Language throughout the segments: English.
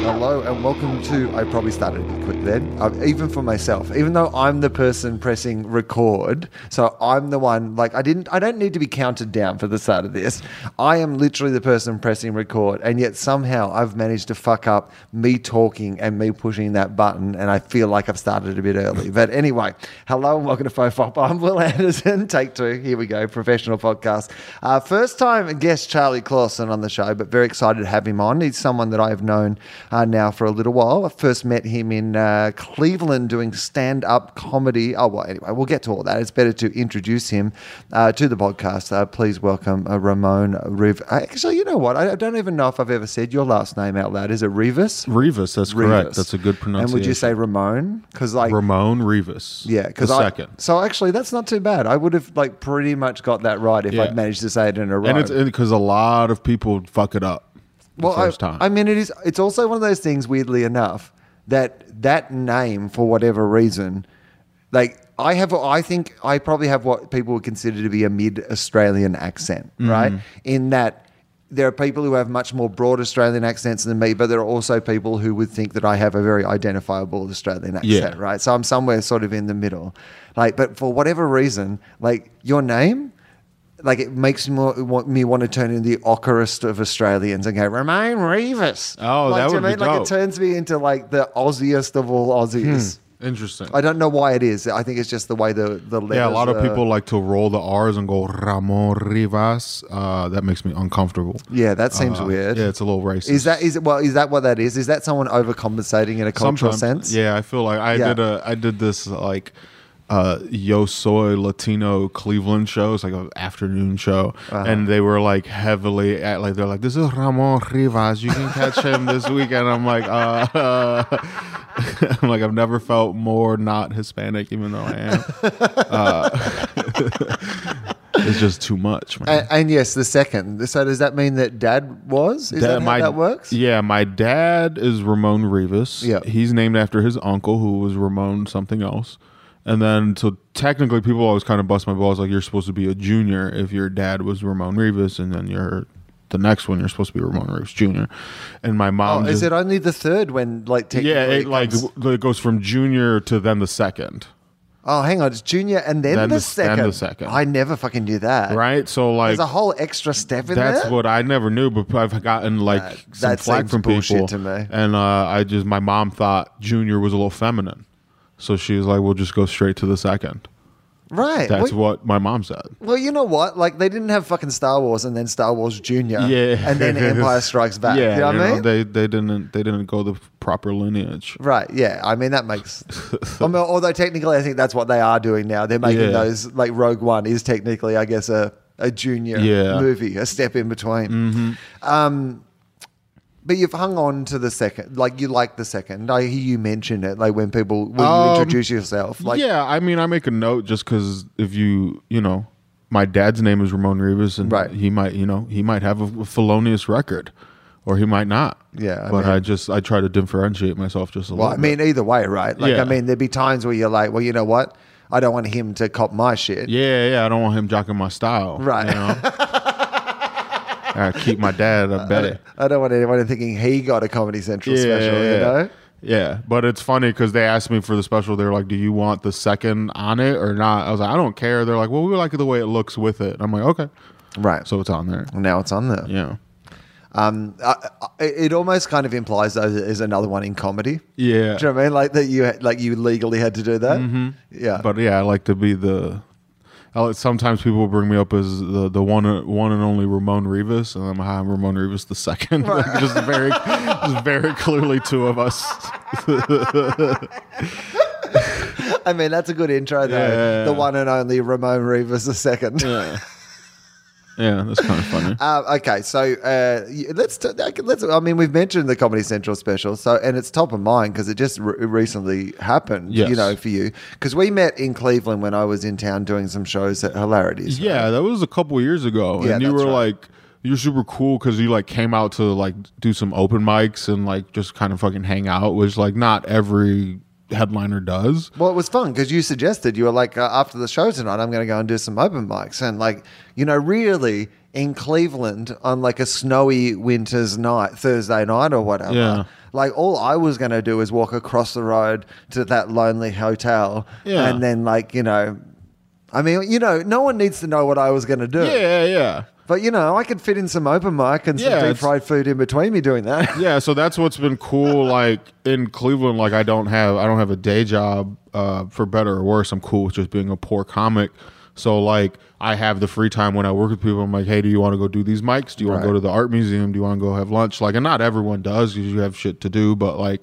Hello and welcome to. I probably started a bit quick then, uh, even for myself. Even though I'm the person pressing record, so I'm the one. Like I didn't. I don't need to be counted down for the start of this. I am literally the person pressing record, and yet somehow I've managed to fuck up me talking and me pushing that button, and I feel like I've started a bit early. But anyway, hello and welcome to Fofop. I'm Wil Anderson. Take two. Here we go. Professional podcast. Uh, first time guest Charlie Clausen on the show, but very excited to have him on. He's someone that I have known uh, now for a little while. I first met him in uh, Cleveland doing stand up comedy. Oh, well, anyway, we'll get to all that. It's better to introduce him uh, to the podcast. Uh, please welcome uh, Ramon Riv. Actually, you know what? I don't even know if I've ever said your last name out loud. Is it Rivas? Rivas, that's correct. That's a good pronunciation. And would you say Ramon? Because like Ramon Rivas? yeah, because second. so actually that's not too bad. I would have like pretty much got that right if Yeah. I'd managed to say it in a row. And it's because a lot of people fuck it up the well, first I, time. I mean, it is. It's also one of those things. Weirdly enough, that that name for whatever reason, like I have, I think I probably have what people would consider to be a mid Australian accent, Mm-hmm. right? In that. There are people who have much more broad Australian accents than me, but there are also people who would think that I have a very identifiable Australian accent, Yeah. right? So I'm somewhere sort of in the middle. Like, but for whatever reason, like your name, like it makes me, more, want, me want to turn into the ockerest of Australians and go Romain Rivas. Oh, like, that would be mean? Like it turns me into like the Aussiest of all Aussies. Interesting. I don't know why it is. I think it's just the way the the letters yeah, a lot of people like to roll the R's and go Ramon Rivas. Uh, that makes me uncomfortable. Yeah, that seems Uh, weird. Yeah, it's a little racist. Is that is it? Well, is that what that is? Is that someone overcompensating in a cultural Sometimes- sense? Yeah, I feel like I Yeah. did a I did this like uh Yo Soy Latino Cleveland show. It's like an afternoon show, Uh-huh. and they were like heavily at like they're like this is Ramon Rivas. You can catch him this weekend. I'm like uh, I'm like I've never felt more not Hispanic, even though I am. Uh, it's just too much, man. And, and yes, the second. So does that mean that Dad was? Is that how that works? Yeah, my dad is Ramon Rivas. Yeah. He's named after his uncle, who was Ramon something else. And then, so technically, people always kind of bust my balls like you're supposed to be a junior if your dad was Ramon Rivas, and then you're the next one, you're supposed to be Ramon Rivas Jr. And my Oh, mom. is just- it only the third when like technically? yeah, it like it goes from junior to then the second. oh, hang on, it's junior and then, Then the, the- second. then the second. I never fucking knew that. Right? So, like, There's a whole extra step in there. That's there. what I never knew, but I've gotten like That- some that flack from bullshit people. to me. And uh, I just, my mom thought Junior was a little feminine, so she was like, "We'll just go straight to the second. right. That's well, what my mom said. well, you know what? Like they didn't have fucking Star Wars and then Star Wars Junior. Yeah, And then Empire Strikes Back. yeah, you know what I mean? they they didn't they didn't go the proper lineage. Right, yeah. I mean, that makes. I mean, although technically, I think that's what they are doing now. They're making Yeah. those, like, Rogue One is technically, I guess, a, a junior Yeah. Mm-hmm. movie, a step in between. Um, but you've hung on to the second. Like, you like the second. I hear you mention it, like, when people, when you Um, introduce yourself. Like, yeah, I mean, I make a note just because if you you know, my dad's name is Ramon Rivas, and Right. he might you know he might have a, felonious record, or he might not. Yeah, I but mean- I just I try to differentiate myself just a well, I mean, bit. either way, right? Like, Yeah. I mean, there'd be times where you're like, well, you know what? I don't want him to cop my shit. Yeah, yeah. I don't want him jocking my style. Right. You know? I keep my dad a Betty. I don't want anyone thinking he got a Comedy Central special, you know? Yeah, but it's funny because they asked me for the special. They're like, "Do you want the second on it or not?" I was like, "I don't care." They're like, "Well, we like the way it looks with it." I'm like, "Okay," Right. so it's on there. now it's on there. Yeah, Um, I, I, it almost kind of implies though that there's another one in comedy. yeah. Do you know what I mean? Like that you like you legally had to do that. Yeah, But yeah, I like to be the I'll- sometimes people bring me up as the the one one and only Ramon Rivas, and I'm hi, I'm Ramon Rivas the second. Like, just very, just very clearly two of us. I mean, that's a good intro, though. Yeah. The one and only Ramon Rivas the second. Yeah, yeah, that's kind of funny. Uh, okay, so uh, let's t- let's. I mean, we've mentioned the Comedy Central special, so and it's top of mind because it just re- recently happened. You know, for you because we met in Cleveland when I was in town doing some shows at Hilarities. right? Yeah, that was a couple years ago, Yeah, and you were right. like, you're super cool because you like came out to like do some open mics and like just kind of fucking hang out, which like not every headliner does. Well, it was fun because you suggested you were like uh, after the show tonight, I'm going to go and do some open mics, and like you know, really in Cleveland on like a snowy winter's night, Thursday night or whatever. Yeah. Like all I was going to do is walk across the road to that lonely hotel, Yeah. and then like you know, I mean, you know, no one needs to know what I was going to do. Yeah, yeah, yeah. But you know, I could fit in some open mic and some Yeah, deep it's- fried food in between me doing that. yeah so that's what's been cool like in cleveland like i don't have i don't have a day job uh for better or worse. I'm cool with just being a poor comic. So like i have the free time when i work with people. I'm like hey do you want to go do these mics? Do you want Right. to go to the art museum? Do you want to go have lunch? Like and not everyone does because you have shit to do but like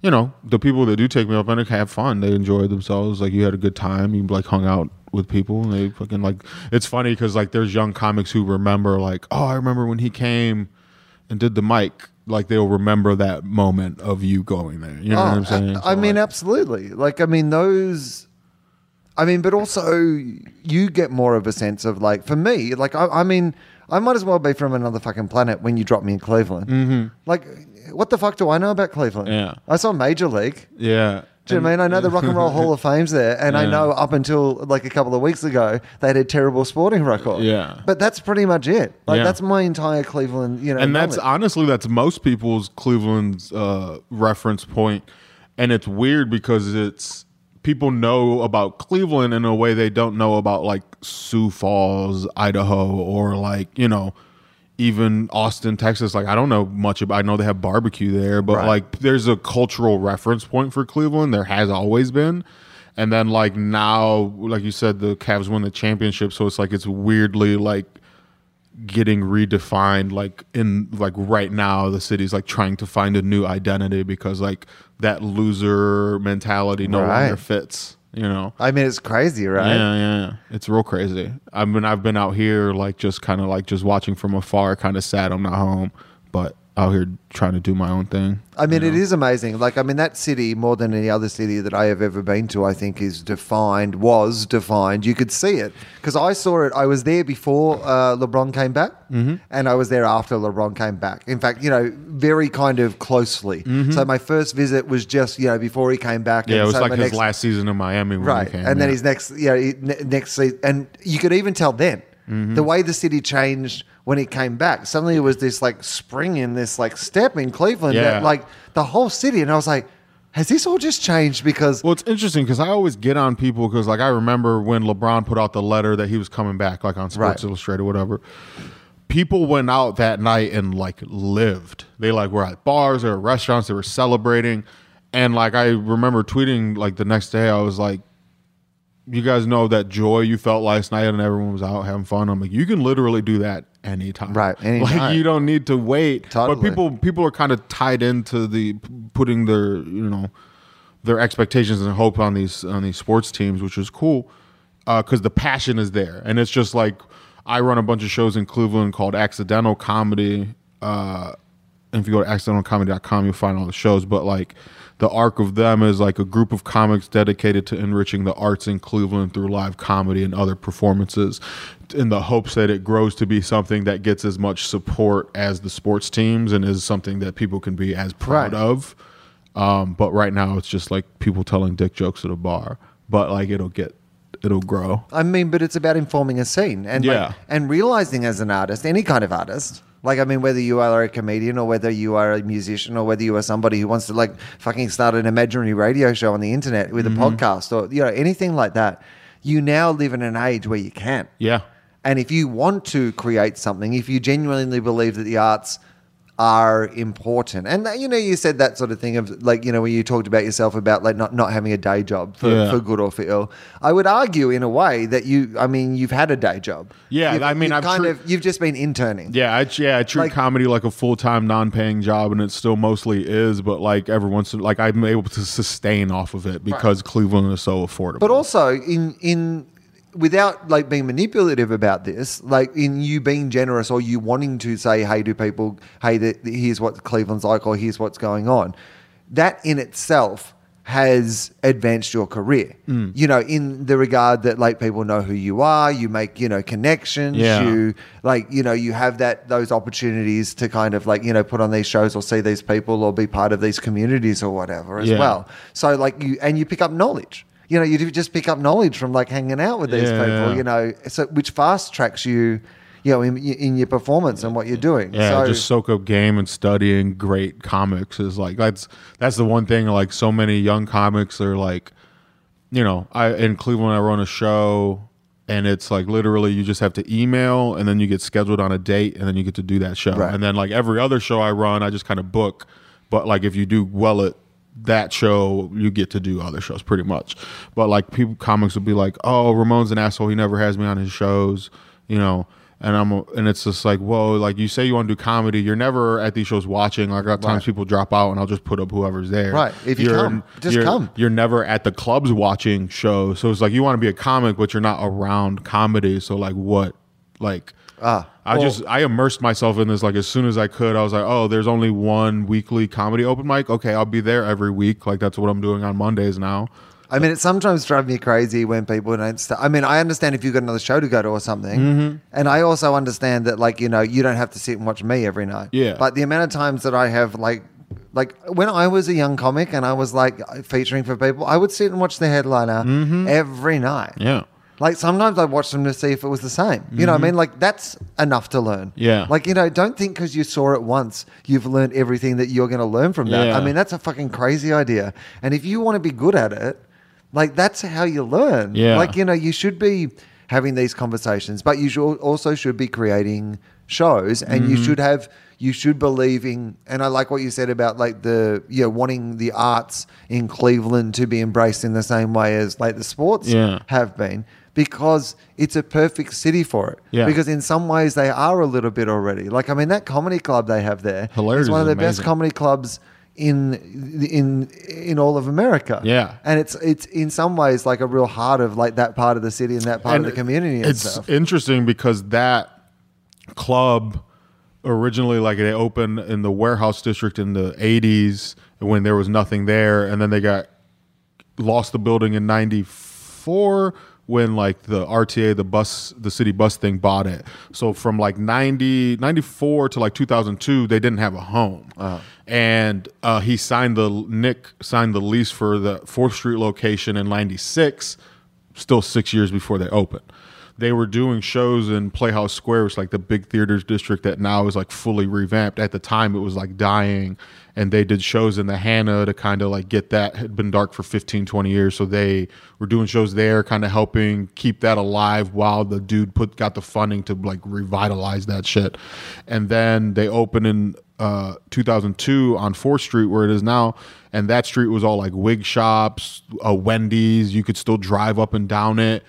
you know the people that do take me up and have fun. They enjoy themselves. Like you had a good time. You like hung out with people and they fucking like it's funny because like there's young comics who remember like oh i remember when he came and did the mic, like they'll remember that moment of you going there. You know what I'm saying? Oh, I, I mean, like, absolutely. Like, I mean, those. I mean, but also you get more of a sense of like, for me, like, I, I mean, I might as well be from another fucking planet when you drop me in Cleveland. Mm-hmm. Like, what the fuck do I know about Cleveland? Yeah. I saw Major League. yeah. Do you know what I mean? I know the Rock and Roll Hall of Fame's there, and I know up until like a couple of weeks ago they had a terrible sporting record. Yeah. but that's pretty much it. Like Yeah. that's my entire Cleveland. You know, and that's knowledge. honestly that's most people's Cleveland's uh, reference point, and it's weird because it's people know about Cleveland in a way they don't know about like Sioux Falls, Idaho, or like you know even Austin, Texas. Like I don't know much about. I know they have barbecue there, but Right. like there's a cultural reference point for Cleveland. There has always been. And then like now, like you said, the Cavs won the championship, so it's like it's weirdly like getting redefined like in like right now the city's like trying to find a new identity because like that loser mentality no Right. longer fits you know I mean, it's crazy, right? yeah, yeah, yeah. It's real crazy. I mean, I've been out here like just kind of like just watching from afar, kind of sad I'm not home, but out here trying to do my own thing. I mean, you know? is amazing. Like, I mean, that city, more than any other city that I have ever been to, I think is defined, was defined. You could see it because I saw it. I was there before uh, LeBron came back, Mm-hmm. and I was there after LeBron came back. In fact, you know, very kind of closely. So my first visit was just, you know, before he came back. Mm-hmm. Yeah, and it was so like his next- last season in Miami, when right He came, and then yeah. his next yeah he- ne- next season and you could even tell then Mm-hmm. the way the city changed when he came back suddenly it was this like spring in this like step in cleveland Yeah. that like the whole city and i was like has this all just changed because Well, it's interesting because I always get on people because, like, I remember when LeBron put out the letter that he was coming back, like on Sports Right. Illustrated, whatever. People went out that night and like lived. They like were at bars, or restaurants, they were celebrating, and like I remember tweeting like the next day, I was like, "You guys know that joy you felt last night and everyone was out having fun." I'm like, "You can literally do that anytime, Right, anytime. Like you don't need to wait." Totally. But people people are kind of tied into the putting their you know their expectations and hope on these on these sports teams, which is cool because the passion is there, and it's just like I run a bunch of shows in Cleveland called Accidental Comedy. Uh, and if you go to accidentalcomedy.com, you'll find all the shows. But like the arc of them is like a group of comics dedicated to enriching the arts in Cleveland through live comedy and other performances, in the hopes that it grows to be something that gets as much support as the sports teams and is something that people can be as proud Right. of. Um, but right now, it's just like people telling dick jokes at a bar. But like it'll get, it'll grow. i mean but it's about informing a scene and like, and realizing as an artist any kind of artist like I mean, whether you are a comedian or whether you are a musician or whether you are somebody who wants to like fucking start an imaginary radio show on the internet with a mm-hmm. podcast or you know anything like that, you now live in an age where you can. Yeah. And if you want to create something, if you genuinely believe that the arts are important. And you know, you said that sort of thing of like, you know, when you talked about yourself about like not, not having a day job for, Yeah. for good or for ill. I would argue in a way that you I mean, you've had a day job. Yeah, You've- I mean, I've kind tre- of you've just been interning. Yeah, I, yeah, I treat Like- comedy like a full time, non paying job, and it still mostly is. But like every once, in, like I'm able to sustain off of it because Cleveland is so affordable. But also in in without like being manipulative about this, like in you being generous or you wanting to say, hey, to people, hey, th- th- here's what Cleveland's like or here's what's going on, that in itself has advanced your career. Mm. You know, in the regard that like people know who you are, you make, you know, connections, Yeah. you like, you know, you have that those opportunities to kind of like, you know, put on these shows or see these people or be part of these communities or whatever as Yeah. well. So like you and you pick up knowledge. You know, you just pick up knowledge from like hanging out with these Yeah, people. You know, so which fast tracks you, you know, in, in your performance and what you're doing. Yeah, so, just soak up game and studying great comics is like that's that's the one thing. Like so many young comics are like, you know, I in Cleveland I run a show, and it's like literally you just have to email, and then you get scheduled on a date, and then you get to do that show. Right. And then like every other show I run, I just kind of book. But like if you do well at that show, you get to do other shows pretty much. But like people, comics would be like, "Oh, Ramon's an asshole. He never has me on his shows," you know. And I'm and it's just like, whoa, like you say you want to do comedy, you're never at these shows watching. Like, a lot of times Right. people drop out, and I'll just put up whoever's there. Right. If you You're- come, just you're- come. You're never at the clubs watching shows, so it's like you want to be a comic, but you're not around comedy. So like, what, like. Ah, I well- just I immersed myself in this like as soon as I could. I was like, oh, there's only one weekly comedy open mic. Okay, I'll be there every week. Like that's what I'm doing on Mondays now. I mean, it sometimes drives me crazy when people don't. St- I mean, I understand if you've got another show to go to or something, Mm-hmm. and I also understand that, like, you know, you don't have to sit and watch me every night. Yeah. But the amount of times that I have, like, like when I was a young comic and I was like featuring for people, I would sit and watch the headliner every night. Mm-hmm. Yeah. Like sometimes I watched them to see if it was the same. You know what I mean? Like that's enough to learn. Mm-hmm. Yeah. Like, you know, don't think because you saw it once, you've learned everything that you're going to learn from that. Yeah. I mean, that's a fucking crazy idea. And if you want to be good at it, like that's how you learn. Yeah. Like, you know, you should be having these conversations, but you should also should be creating shows and Mm-hmm. you should have you should believe in and I like what you said about like the you know wanting the arts in Cleveland to be embraced in the same way as like the sports Yeah. have been because it's a perfect city for it. Yeah. Because in some ways they are a little bit already. Like I mean that comedy club they have there Hilarities is one of the best comedy clubs in in in all of America. Yeah. And it's it's in some ways like a real heart of like that part of the city and that part of the community and it's stuff. interesting because that club originally like they opened in the warehouse district in the 80s when there was nothing there and then they got lost the building in 94 when like the RTA the bus the city bus thing bought it. So from like 90 94 to like 2002 they didn't have a home. And uh, he signed the Nick signed the lease for the 4th Street location in 96 still 6 years before they opened they were doing shows in Playhouse Square, which like the big theaters district that now is like fully revamped. At the time, it was like dying, and they did shows in the Hanna to kind of like get that. It had been dark for 15, 20 years, so they were doing shows there, kind of helping keep that alive while the dude put got the funding to like revitalize that shit. And then they opened in uh, 2002 on 4th Street, where it is now. And that street was all like wig shops, a Wendy's. You could still drive up and down it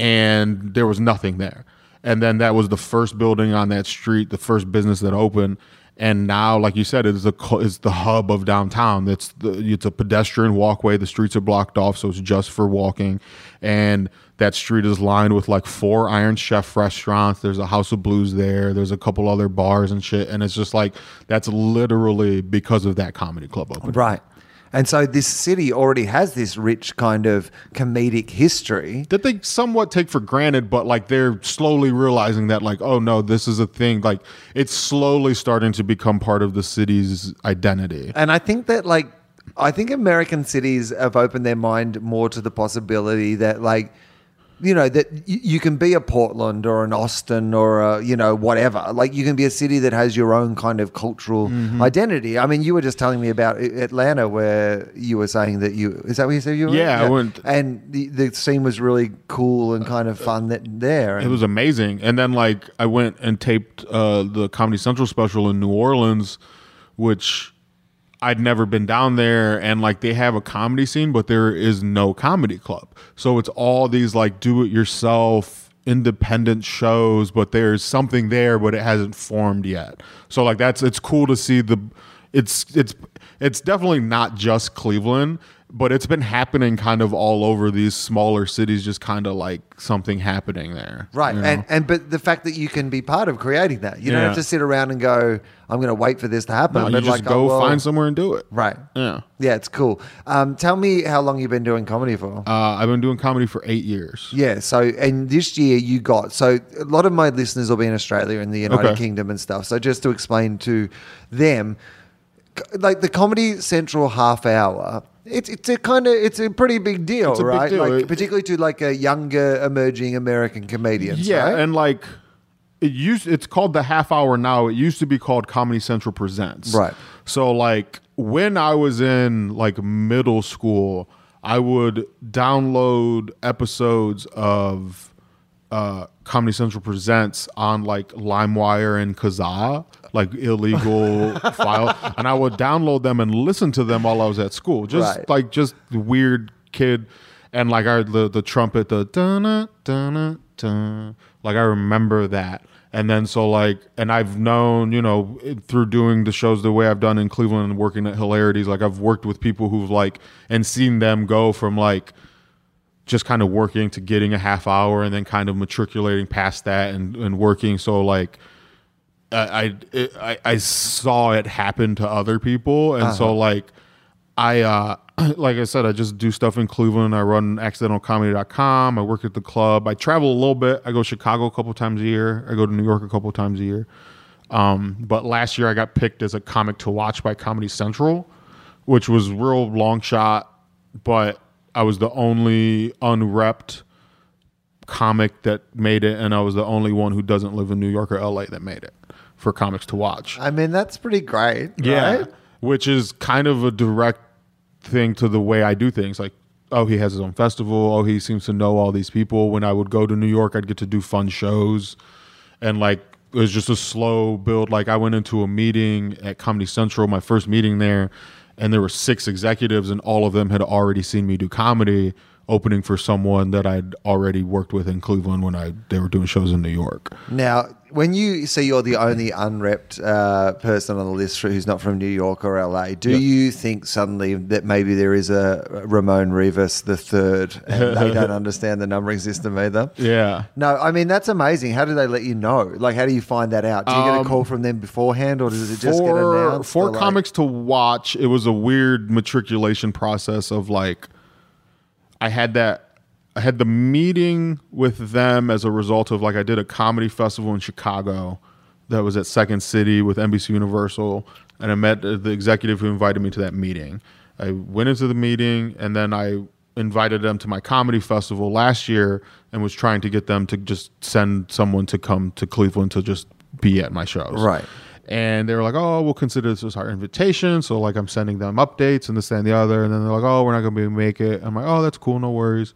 and there was nothing there. And then that was the first building on that street, the first business that opened. And now, like you said, it's the it's the hub of downtown. It's the it's a pedestrian walkway. The streets are blocked off, so it's just for walking. And that street is lined with like four Iron Chef restaurants. There's a House of Blues there. There's a couple other bars and shit. And it's just like that's literally because of that comedy club opening. right. And so this city already has this rich kind of comedic history. that they somewhat take for granted, but like they're slowly realizing that, like, oh no, this is a thing. Like it's slowly starting to become part of the city's identity. And I think that like I think American cities have opened their mind more to the possibility that like you know that you can be a Portland or an Austin or a, you know whatever. Like you can be a city that has your own kind of cultural Mm-hmm. identity. I mean, you were just telling me about Atlanta, where you were saying that you is that what you said you were? Yeah, I went- and the, the scene was really cool and kind of fun that there. It was amazing. And then like I went and taped uh, the Comedy Central special in New Orleans, which I'd never been down there and like they have a comedy scene, but there is no comedy club. So it's all these like do it yourself independent shows, but there's something there, but it hasn't formed yet. So like that's it's cool to see the it's it's it's definitely not just Cleveland, but it's been happening kind of all over these smaller cities, just kind of like something happening there. Right, you know? and and but the fact that you can be part of creating that, you don't have to sit around and go, "I'm going to wait for this to happen." No, you but just like, go oh, well- find somewhere and do it. Right. Yeah. Yeah, it's cool. Um, tell me how long you've been doing comedy for. Uh, I've been doing comedy for eight years. Yeah, so and this year you got so a lot of my listeners will be in Australia and the United Okay. Kingdom and stuff. So just to explain to them, like the Comedy Central half hour, it's it's a kind of it's a pretty big deal, It's a big right? deal. Like particularly to like a younger emerging American comedians. Yeah, right? and like it used it's called the half hour now. It used to be called Comedy Central Presents. Right. So like when I was in like middle school, I would download episodes of uh Comedy Central Presents on like LimeWire and Kazaa, like illegal file, and I would download them and listen to them while I was at school. Just Right. like just weird kid and like I the the trumpet the dun dun dun like I remember that and then so like and I've known you know through doing the shows the way I've done in Cleveland and working at Hilarities like I've worked with people who've like and seen them go from like just kind of working to getting a half hour and then kind of matriculating past that and, and working so like I I, I saw it happen to other people, and so like I uh like I said, I just do stuff in Cleveland. I run accidentalcomedy.com. I work at the club. I travel a little bit. I go to Chicago a couple times a year. I go to New York a couple times a year. Um, but last year I got picked as a comic to watch by Comedy Central, which was real long shot, but I was the only unrepped comic that made it, and I was the only one who doesn't live in New York or LA that made it for comics to watch. I mean that's pretty great. right? Which is kind of a direct thing to the way I do things. Like, oh, he has his own festival. Oh, he seems to know all these people. When I would go to New York, I'd get to do fun shows. And like, it was just a slow build. Like, I went into a meeting at Comedy Central, my first meeting there, and there were six executives, and all of them had already seen me do comedy opening for someone that I'd already worked with in Cleveland when I they were doing shows in New York. Now, when you say you're the only unrepped uh, person on the list who's not from New York or LA, do Yeah. you think suddenly that maybe there is a Ramon Rivas the third and they don't understand the numbering system either? Yeah. No, I mean that's amazing. How do they let you know? Like, how do you find that out? Do you get a Um, call from them beforehand, or does it just get announced? for or, like- comics to watch it was a weird matriculation process of like i had that i had the meeting with them as a result of like i did a comedy festival in chicago that was at second city with nbc universal and i met the executive who invited me to that meeting i went into the meeting and then i invited them to my comedy festival last year and was trying to get them to just send someone to come to cleveland to just be at my shows Right. And they were like, "Oh, we'll consider this as our invitation." So like, I'm sending them updates and this and the other, and then they're like, "Oh, we're not going to be able to make it." I'm like, "Oh, that's cool, no worries."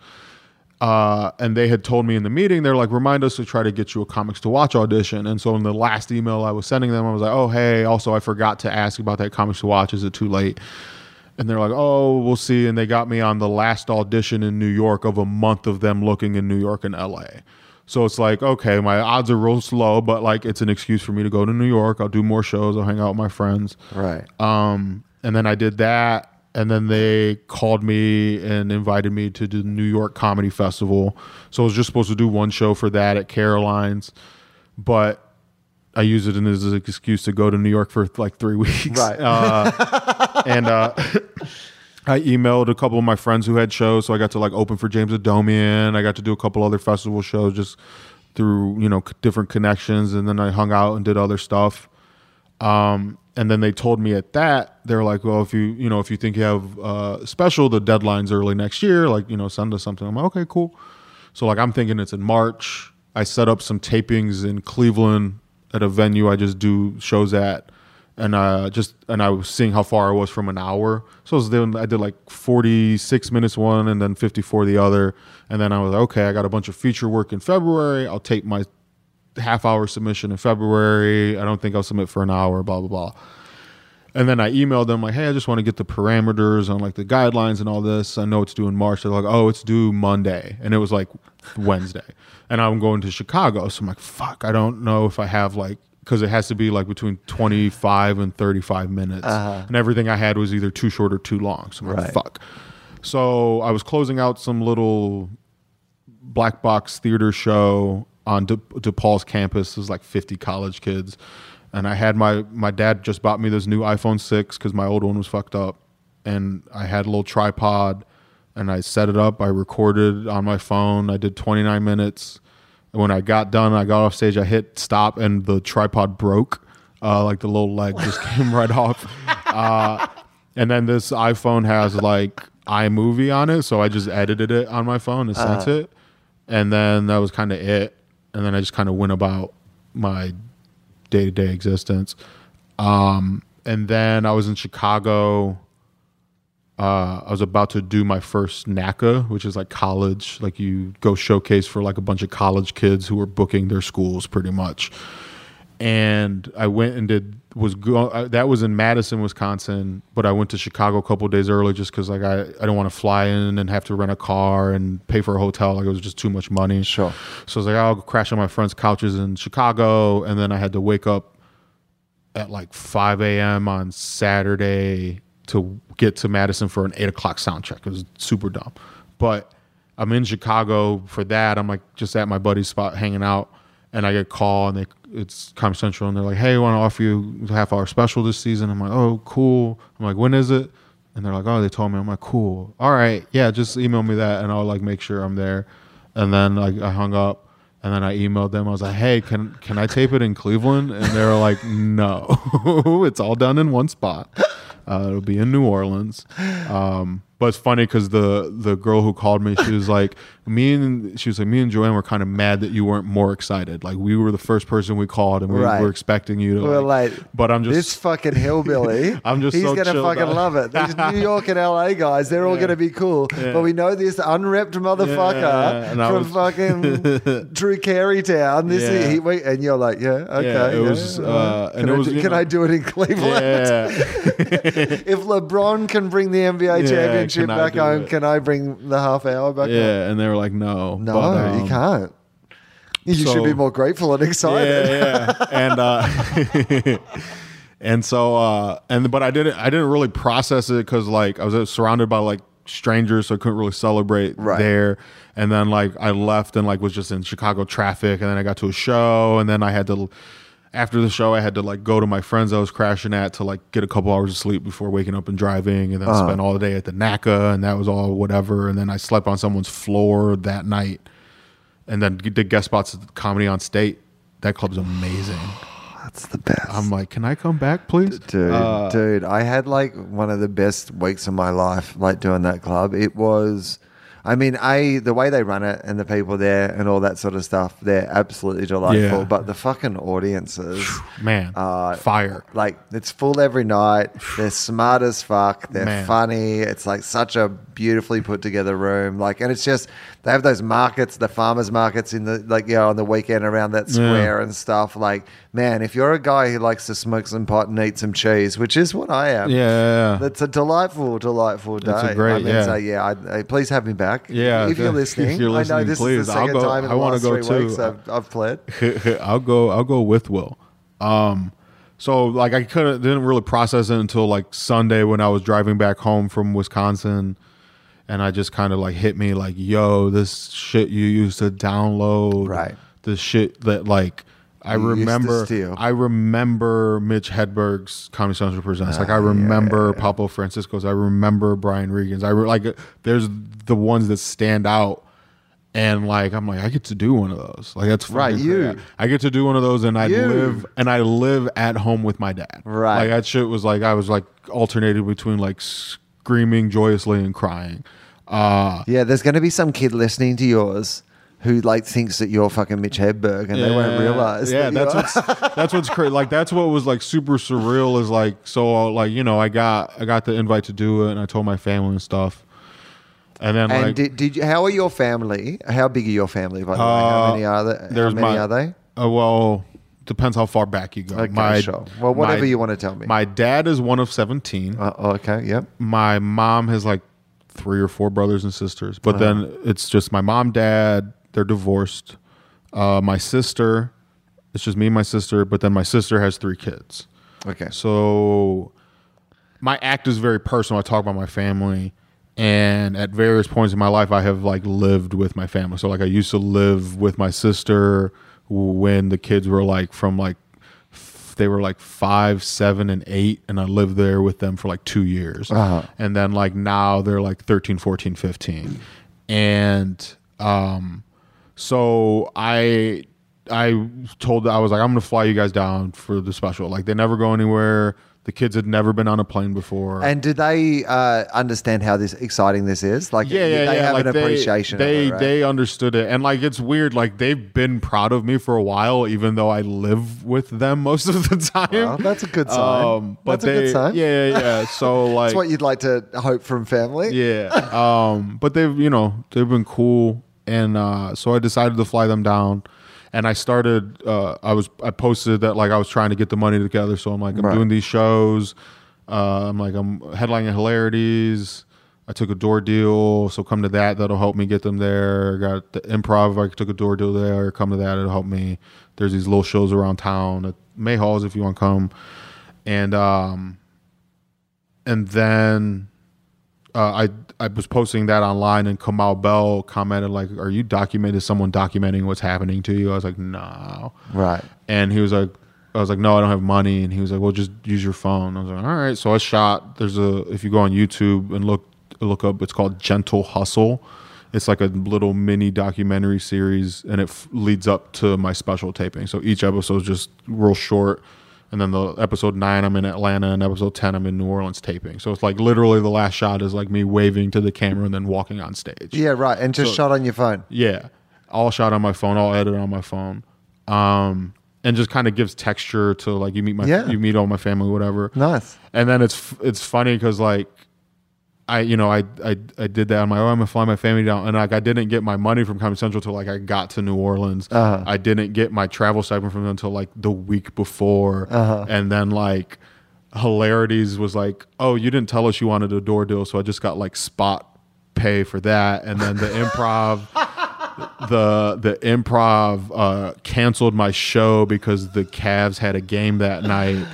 Uh, and they had told me in the meeting, they're like, "Remind us to try to get you a comics to watch audition." And so in the last email I was sending them, I was like, "Oh, hey, also I forgot to ask about that comics to watch. Is it too late?" And they're like, "Oh, we'll see." And they got me on the last audition in New York of a month of them looking in New York and LA. So it's like, okay, my odds are real slow, but like it's an excuse for me to go to New York. I'll do more shows. I'll hang out with my friends. right? Um, and then I did that, and then they called me and invited me to do the New York Comedy Festival. So I was just supposed to do one show for that at Caroline's, but I used it as an excuse to go to New York for like three weeks. Right. Uh, and uh, I emailed a couple of my friends who had shows, so I got to like open for James Adomian. I got to do a couple other festival shows just through you know different connections, and then I hung out and did other stuff. Um, and then they told me at that they're like, well, if you you know if you think you have uh, special, the deadline's early next year. Like you know, send us something. I'm like, okay, cool. So like I'm thinking it's in March. I set up some tapings in Cleveland at a venue I just do shows at, and uh, just and I was seeing how far I was from an hour. So I was doing I did like 46 minutes one and then 54 the other, and then I was like, okay, I got a bunch of feature work in February. I'll tape my half hour submission in February. I don't think I'll submit for an hour. Blah blah blah. And then I emailed them like, hey, I just want to get the parameters on like the guidelines and all this. I know it's due in March. They're like, oh, it's due Monday, and it was like Wednesday, and I'm going to Chicago, so I'm like, fuck, I don't know if I have like because it has to be like between 25 and 35 minutes, uh-huh. and everything I had was either too short or too long. So I'm like, fuck. So I was closing out some little black box theater show on De- DePaul's campus. There's like 50 college kids, and I had my my dad just bought me this new iPhone six because my old one was fucked up, and I had a little tripod, and I set it up. I recorded on my phone. I did 29 minutes. And when I got done, I got off stage. I hit stop, and the tripod broke. Uh, like the little leg just came right off. Uh, and then this iPhone has like iMovie on it, so I just edited it on my phone and sent it. And then that was kind of it. And then I just kind of went about my day to day existence. Um, and then I was in Chicago. Uh, I was about to do my first NACA, which is like college. Like you go showcase for like a bunch of college kids who are booking their schools, pretty much and I went and did was go, that was in Madison, Wisconsin, but I went to Chicago a couple days early just because like I I didn't want to fly in and have to rent a car and pay for a hotel like it was just too much money. Sure. So I was like I'll crash on my friends' couches in Chicago, and then I had to wake up at like 5 a.m. on Saturday to get to Madison for an eight o'clock sound check. It was super dumb, but I'm in Chicago for that. I'm like just at my buddy's spot hanging out, and I get a call and they it's Comedy Central and they're like, "Hey, I want to offer you a half hour special this season." I'm like, "Oh, cool." I'm like, "When is it?" And they're like, "Oh, they told me." I'm like, "Cool. All right, yeah, just email me that and I'll like make sure I'm there." And then like I hung up and then I emailed them. I was like, "Hey, can can I tape it in Cleveland?" And they were like, "No, it's all done in one spot. Uh, it'll be in New Orleans." Um, but it's funny because the the girl who called me, she was like, "Me and she was like, me and Joanne were kind of mad that you weren't more excited. Like we were the first person we called, and we Right. were expecting you to. We're like, like, but I'm just this fucking hillbilly. I'm just he's so gonna fucking out. love it. These New York and LA guys, they're all gonna be cool. But we know this unrepped motherfucker Yeah, from was- fucking Drew Carey Town. This Yeah. is, he, wait, and you're like, yeah, okay. Yeah, it was, uh, and can, it I, was, do, can know- I do it in Cleveland? yeah, If LeBron can bring the NBA Yeah, championship I back home, it? can I bring the half hour back yeah. And they were like, "No, No, But, um, you can't. You should be more grateful and excited. Yeah, yeah. and uh and so uh and but I didn't I didn't really process it because like I was surrounded by like strangers, so I couldn't really celebrate Right. there. And then like I left and like was just in Chicago traffic, and then I got to a show, and then I had to. After the show, I had to like go to my friends I was crashing at to like get a couple hours of sleep before waking up and driving, and then spend all the day at the NACA, and that was all whatever. And then I slept on someone's floor that night and then did guest spots at the Comedy on State. That club's amazing. That's the best. I'm like, can I come back, please? Dude, Uh, dude, I had like one of the best weeks of my life, like doing that club. It was, I mean, a the way they run it and the people there and all that sort of stuff, they're absolutely delightful. Yeah. But the fucking audiences, man, uh, fire. like it's full every night. They're smart as fuck. They're Man. funny. It's like such a beautifully put together room. Like, and it's just they have those markets, the farmers markets in the like you know on the weekend around that square and stuff. Like, man, if you're a guy who likes to smoke some pot and eat some cheese, which is what I am, Yeah, yeah, yeah. that's a delightful, delightful day. That's a great- I mean, yeah. so yeah, I, I, please have me back. Yeah, if you're if listening, you're I know this please. is the 2nd go- time in I the last go three too. weeks I've, I've pled. I'll go. I'll go with Wil. Um, so like I couldn't didn't really process it until like Sunday when I was driving back home from Wisconsin, and I just kind of like hit me like, "Yo, this shit you used to download, Right. The shit that like." I You remember. I remember Mitch Hedberg's Comedy Central presents. Like I remember Pablo Francisco's. I remember Brian Regan's. I re- like. There's the ones that stand out, and like I'm like I get to do one of those. Like that's Right, you. great. I get to do one of those, and I You. live and I live at home with my dad. Right. like that shit was like I was like alternated between like screaming joyously and crying. Uh Yeah, there's going to be some kid listening to yours who like thinks that you're fucking Mitch Hedberg and they won't realize. Yeah, that that's what's that's what's crazy. Like that's what was like super surreal. Is like so like you know I got I got the invite to do it and I told my family and stuff, and then And like did, did you, how are your family? How big are your family? By the way, Uh, how many are there? How many my- are they? uh, well depends how far back you go. Okay, my, sure. Well, whatever you wanna tell me. My dad is one of seventeen. Uh, okay, yep. my mom has like three or four brothers and sisters, but Uh-huh. then it's just my mom, dad. They're divorced. Uh, my sister, it's just me and my sister. But then my sister has three kids. Okay. So my act is very personal. I talk about my family, and at various points in my life, I have like lived with my family. So like I used to live with my sister when the kids were like from like they were like five, seven, and eight, and I lived there with them for like two years. Uh-huh. And then like now they're like 13, 14, 15. and um, so I I told I was like I'm gonna fly you guys down for the special. Like they never go anywhere. The kids had never been on a plane before. And do they uh, understand how this exciting this is? Like, yeah, yeah, they yeah. have like an appreciation. They of it, right? they understood it, and like it's weird. Like they've been proud of me for a while, even though I live with them most of the time. Well, that's a good sign. Um, but That's a they, good sign. Yeah, yeah, yeah. So like, That's what you'd like to hope from family. yeah. Um, but they've you know they've been cool, and uh, so I decided to fly them down. And I started. Uh, I was. I posted that like I was trying to get the money together. So I'm like, I'm Right. doing these shows. Uh, I'm like, I'm headlining Hilarities. I took a door deal, so come to that. That'll help me get them there. Got the improv. I took a door deal there. Come to that. It'll help me. There's these little shows around town at Mahall's if you want to come. And um, and then uh, I I was posting that online, and Kamal Bell commented like, "Are you documenting someone documenting what's happening to you?" I was like, "No." Right. And he was like, "I was like, no, I don't have money." And he was like, "Well, just use your phone." I was like, "All right." So I shot. There's a if you go on YouTube and look look up, it's called Gentle Hustle. It's like a little mini documentary series, and it f- leads up to my special taping. So each episode is just real short. And then the episode nine, I'm in Atlanta, and episode ten, I'm in New Orleans taping. So it's like literally the last shot is like me waving to the camera and then walking on stage. Yeah, right. And just So- shot on your phone. Yeah, all shot on my phone, all edited on my phone, um, and just kind of gives texture to like you meet my Yeah. you meet all my family, whatever. Nice. And then it's it's funny because like I you know I, I I did that on my own. I'm gonna fly my family down, and like I didn't get my money from Comedy Central till like I got to New Orleans. Uh-huh. I didn't get my travel stipend from them until like the week before, Uh-huh. and then like hilarities was like, oh, you didn't tell us you wanted a door deal, so I just got like spot pay for that, and then the improv. the the improv uh, canceled my show because the Cavs had a game that night.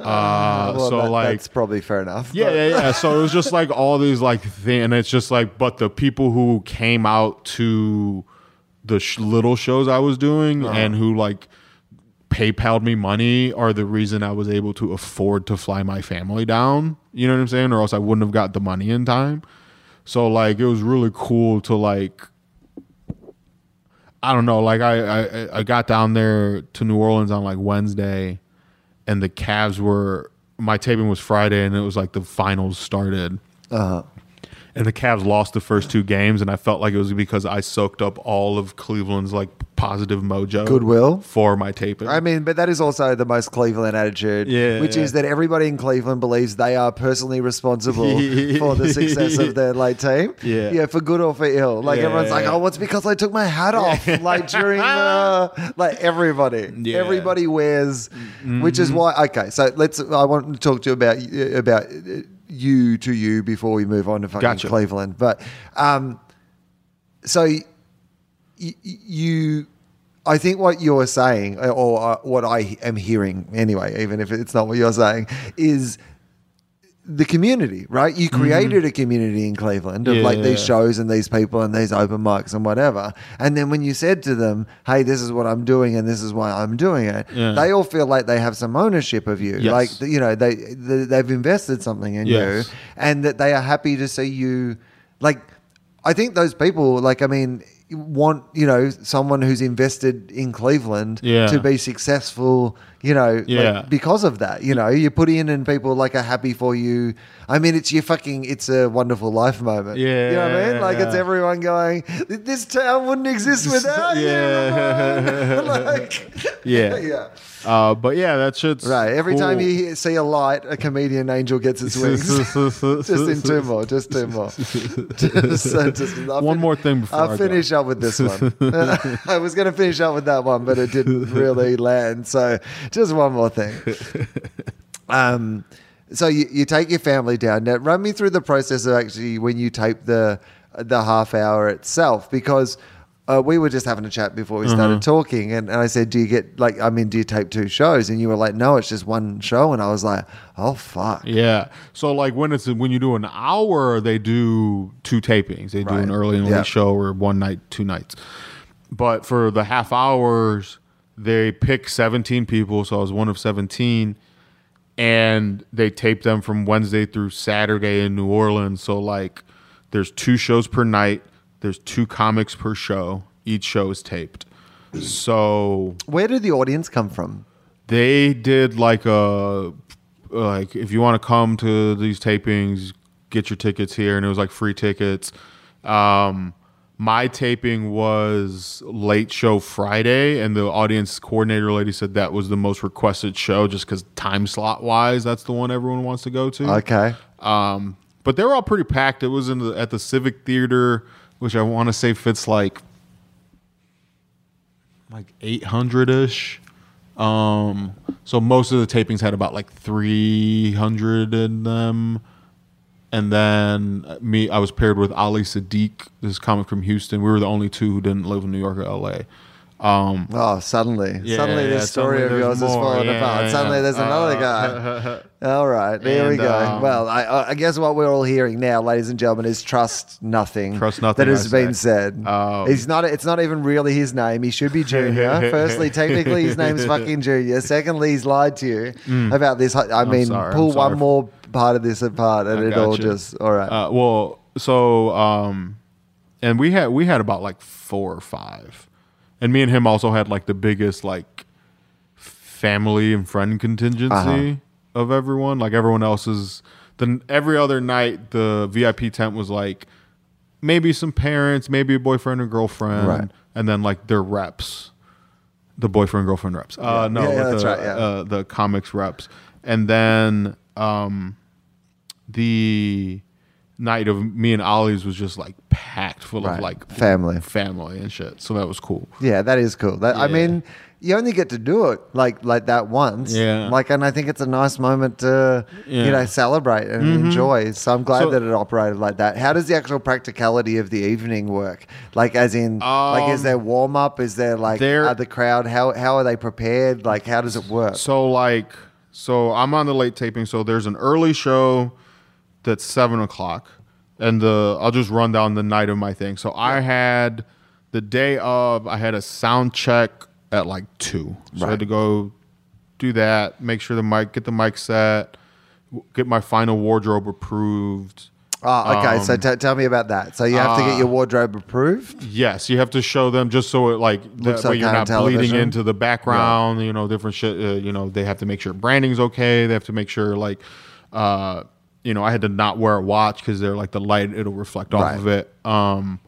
Uh, Well, so that- like that's probably fair enough. yeah, yeah, yeah. So it was just like all these like thing, and it's just like, but the people who came out to the sh- little shows I was doing Uh-huh. and who like PayPal'd me money are the reason I was able to afford to fly my family down. You know what I'm saying? Or else I wouldn't have got the money in time. So like it was really cool to like I don't know, like I, I I got down there to New Orleans on like Wednesday and the Cavs were my taping was Friday and it was like the finals started. Uh-huh. And the Cavs lost the first two games and I felt like it was because I soaked up all of Cleveland's like positive mojo Goodwill? for my taping. I mean, but that is also the most Cleveland attitude, Yeah, which yeah. is that everybody in Cleveland believes they are personally responsible for the success of their late team. Yeah. yeah, for good or for ill. Like Yeah, everyone's like, oh, it's because I took my hat off. Like during the like everybody. Mm-hmm. everybody wears, which is why. Okay, so let's. I want to talk to you about about you to you before we move on to fucking Gotcha. Cleveland, but um, so y- y- you i think what you're saying or uh, what i am hearing anyway even if it's not what you're saying is the community right you created a community in cleveland of Mm-hmm. Yeah, like these shows and these people and these open mics and whatever and then when you said to them hey this is what i'm doing and this is why i'm doing it Yeah. they all feel like they have some ownership of you Yes. like you know they, they they've invested something in Yes. you and that they are happy to see you like i think those people like i mean want you know someone who's invested in cleveland Yeah. to be successful You know, like, Yeah. because of that, you know, you put in and people like are happy for you. I mean, it's your fucking, it's a wonderful life moment. yeah you know what I mean? Like it's everyone going, this town wouldn't exist without Yeah. you. Like, Yeah. yeah. Uh, but yeah, that shit's Right. Every time you hear- see a light, a comedian angel gets its wings. just in two more. Just two more. just, uh, just- I'll One fin- more thing before I'll I finish go. up with this one. I was going to finish up with that one, but it didn't really land. So just one more thing. Um, so you, you take your family down. Now, run me through the process of actually when you tape the the half hour itself, because uh, we were just having a chat before we started talking, and, and I said, "Do you get like? I mean, do you tape two shows?" And you were like, "No, it's just one show." And I was like, "Oh fuck." Yeah. So like when it's when you do an hour, they do two tapings. They do an early and late Yeah. show or one night, two nights. But for the half hours, they pick 17 people. So I was one of 17. And they tape them from Wednesday through Saturday in New Orleans. So like there's two shows per night. There's two comics per show. Each show is taped. So Where did the audience come from? they did like a like if you want to come to these tapings get your tickets here and it was like free tickets um my taping was late show friday and the audience coordinator lady said that was the most requested show just because time slot wise that's the one everyone wants to go to Okay. um but they were all pretty packed it was in the at the civic theater which i want to say fits like like 800ish um so most of the tapings had about like 300 in them. And then uh, me i was paired with ali siddiq this comic from houston. We were the only two who didn't live in new york or la um Oh, suddenly, Yeah, suddenly yeah, this story suddenly of yours is falling Yeah, apart. yeah, Suddenly yeah. there's another Uh, guy. All right, there we go. um, well, I, I guess what we're all hearing now, ladies and gentlemen, is trust nothing. Trust nothing that has I been say. said. Um, He's not. It's not even really his name. He should be Junior. Firstly, technically, his name's fucking Junior. Secondly, he's lied to you about this. I mean, Mm. sorry, pull one more part of this apart, and I it all you. just all right. Uh, well, so um, and we had we had about like four or five, and me and him also had like the biggest like family and friend contingency Uh-huh. of everyone. Like everyone else's. Then every other night, the VIP tent was like maybe some parents, maybe a boyfriend or girlfriend, Right. and then like their reps, the boyfriend girlfriend reps. Uh, no, Yeah, yeah, the, right, yeah. uh, the comics reps, and then um, the night of me and Ali's was just like packed full Right. of like Family. family and shit. So that was cool. Yeah, that is cool. That, I mean, you only get to do it like like that once. Yeah. Like, and I think it's a nice moment to you Yeah. Mm-hmm. know celebrate and enjoy. So I'm glad So- that it operated like that. How does the actual practicality of the evening work? Like, as in, like, is Um, there warm up? Is there like there- are the crowd? How how are they prepared? Like, how does it work? So like, so I'm on the late taping. So there's an early show that's seven o'clock, and the I'll just run down the night of my thing. So I had the day of, I had a sound check at like two. So I had to go do that, make sure the mic, get the mic set, w- get my final wardrobe approved. Oh, okay. so Um, t- tell me about that. So you have to get uh, your wardrobe approved. Yes, you have to show them just so it like Looks that way you're on not bleeding television. into the background. You know, different shit. Uh, you know, they have to make sure branding's okay. They have to make sure like, uh, you know, I had to not wear a watch because they're like the light it'll reflect off Right. of it. Um,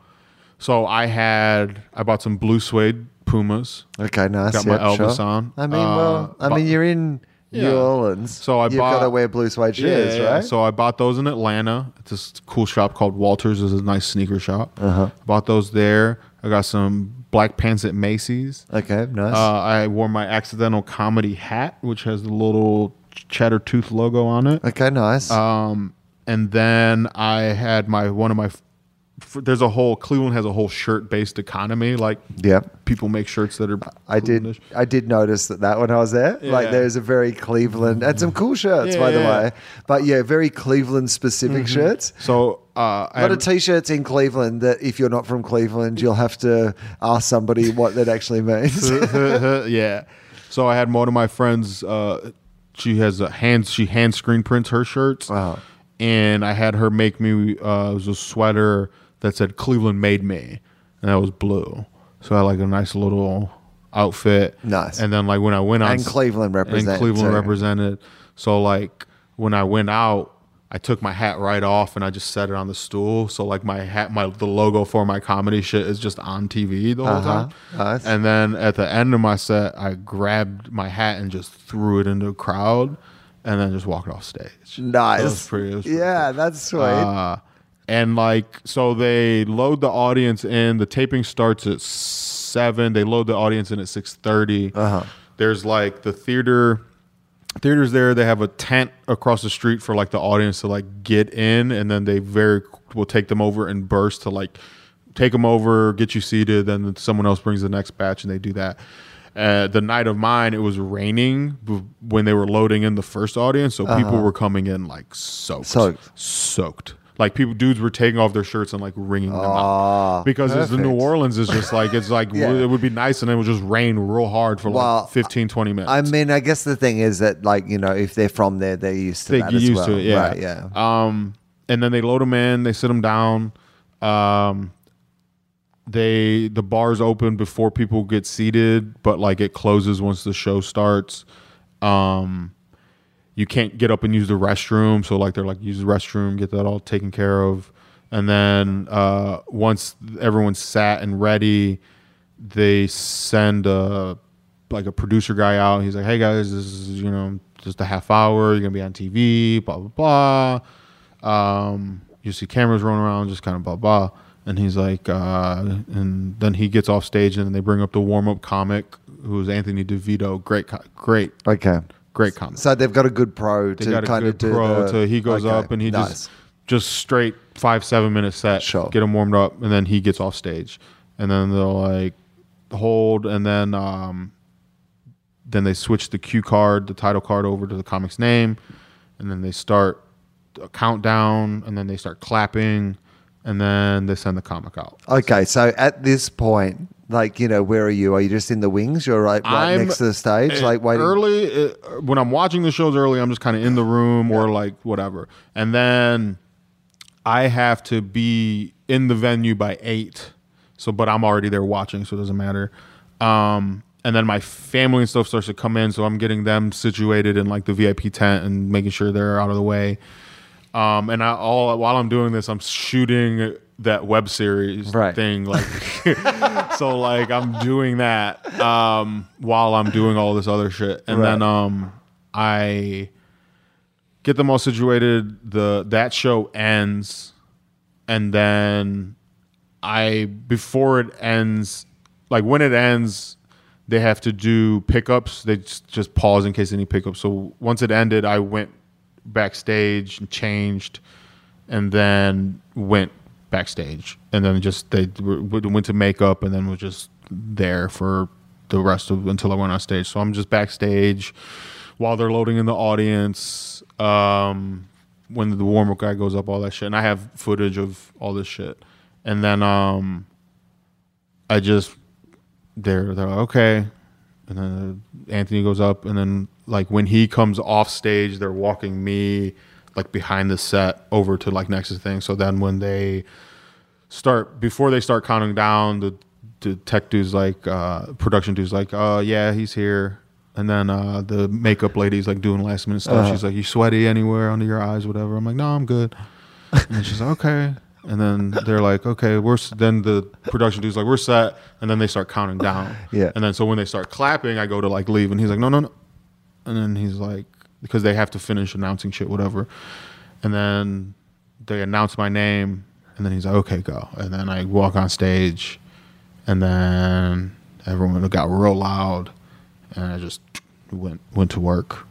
so I had I bought some blue suede Pumas. Okay, nice. Got my Yep, Elvis sure. on. I mean, Uh, well, I but- mean, you're in New Orleans, So I you've bought- got to wear blue suede shoes, Yeah, yeah. right? So I bought those in Atlanta. It's this cool shop called Walters. It's a nice sneaker shop. Uh-huh. Bought those there. I got some black pants at Macy's. okay, nice. Uh, I wore my accidental comedy hat, which has the little Chatter Tooth logo on it. okay, nice. Um, and then I had my one of my. f- There's a whole Cleveland has a whole shirt based economy. Like Yeah. people make shirts that are. I did. Clevelandish. I did notice that that when I was there, like Yeah. there's a very Cleveland and some cool shirts, by the Yeah. Mm-hmm. way. But yeah, very Cleveland specific shirts. So uh, I A lot had- of t-shirts in Cleveland that if you're not from Cleveland, you'll have to ask somebody what that actually means. yeah. So I had one of my friends. Uh, she has a hand. She hand screen prints her shirts. Wow. And I had her make me. Uh, it was a sweater that said "Cleveland made me," and that was blue. So I had like a nice little outfit. Nice. And then like when I went out And Cleveland represent, and Cleveland too. represented. So like when I went out, I took my hat right off and I just set it on the stool. So like my hat, my the logo for my comedy shit is just on TV the whole Uh-huh. time. Nice. And then at the end of my set, I grabbed my hat and just threw it into the crowd, and then just walked off stage. Nice. Pretty- that was pretty yeah, that's sweet. uh, and like, so they load the audience in. The taping starts at seven. They load the audience in at six thirty. Uh-huh. There's like the theater. Theaters there. They have a tent across the street for like the audience to like get in, and then they very will take them over and burst to like take them over, get you seated. Then someone else brings the next batch, and they do that. Uh, the night of mine, it was raining b- when they were loading in the first audience, so people were coming in like soaked, Soaked. soaked. Like people, dudes were taking off their shirts and like wringing them Ah, out because it's the New. Orleans is just like it's like Yeah. it would be nice and it would just rain real hard for Well, like 15, 20 minutes. I mean, I guess the thing is that, like, you know, if they're from there, they're used to they that get as used well. to it, yeah. Right, yeah. Um, and then they load them in, they sit them down. Um, they the bars open before people get seated, but like it closes once the show starts. Um, you can't get up and use the restroom, so like they're like use the restroom, get that all taken care of, and then uh, once everyone's sat and ready, they send a like a producer guy out. He's like, "Hey guys, this is you know just a half hour. You're gonna be on TV, blah blah blah. Um, you see cameras rolling around, just kind of blah blah." And he's like, uh, and then he gets off stage, and then they bring up the warm up comic, who's Anthony DeVito. Great, great, Okay. Great comic. So they've got a good pro They to kind of do pro. the, to he goes Okay, up and he nice. just just straight five seven minute set. Sure. Get him warmed up, and then he gets off stage, and then they'll like hold, and then um, then they switch the cue card, the title card, over to the comic's name, and then they start a countdown, and then they start clapping, and then they send the comic out. Okay, so at this point, like you know, where are you? Are you just in the wings? You're right, right I'm- next to the stage, like waiting. early uh, when I'm watching the shows early. I'm just kind of in the room or like whatever, and then I have to be in the venue by eight. So, but I'm already there watching, so it doesn't matter. Um, and then my family and stuff starts to come in, so I'm getting them situated in like the VIP tent and making sure they're out of the way. Um, and I all while I'm doing this, I'm shooting that web series Right. thing. Like, so like I'm doing that um, while I'm doing all this other shit, and then um, I get them all situated. The that show ends, and then I before it ends, like when it ends, they have to do pickups. They just, just pause in case any pickups. So once it ended, I went backstage and changed, and then went backstage, and then just they went to makeup, and then was just there for the rest of until I went on stage. So I'm just backstage while they're loading in the audience. Um, when the warm up guy goes up, all that shit, and I have footage of all this shit, and then um, I just they're they're like okay, and then Anthony goes up, and then like when he comes off stage, they're walking me like behind the set over to like next to the thing. So then when they start before they start counting down, the the tech dude's like uh, production dude's like, uh yeah, he's here. And then uh, the makeup lady's like doing last minute stuff. Uh-huh. She's like, "You sweaty anywhere under your eyes, whatever?" I'm like, "No, I'm good." And she's like, "Okay." And then they're like, "Okay, we're." s-" Then the production dude's like, "We're set." And then they start counting down. Yeah. And then so when they start clapping, I go to like leave, and he's like, "No, no, no." And then he's like, because they have to finish announcing shit, whatever. And then they announce my name, and then he's like, "Okay, go." And then I walk on stage, and then everyone got real loud, and I just went went to work.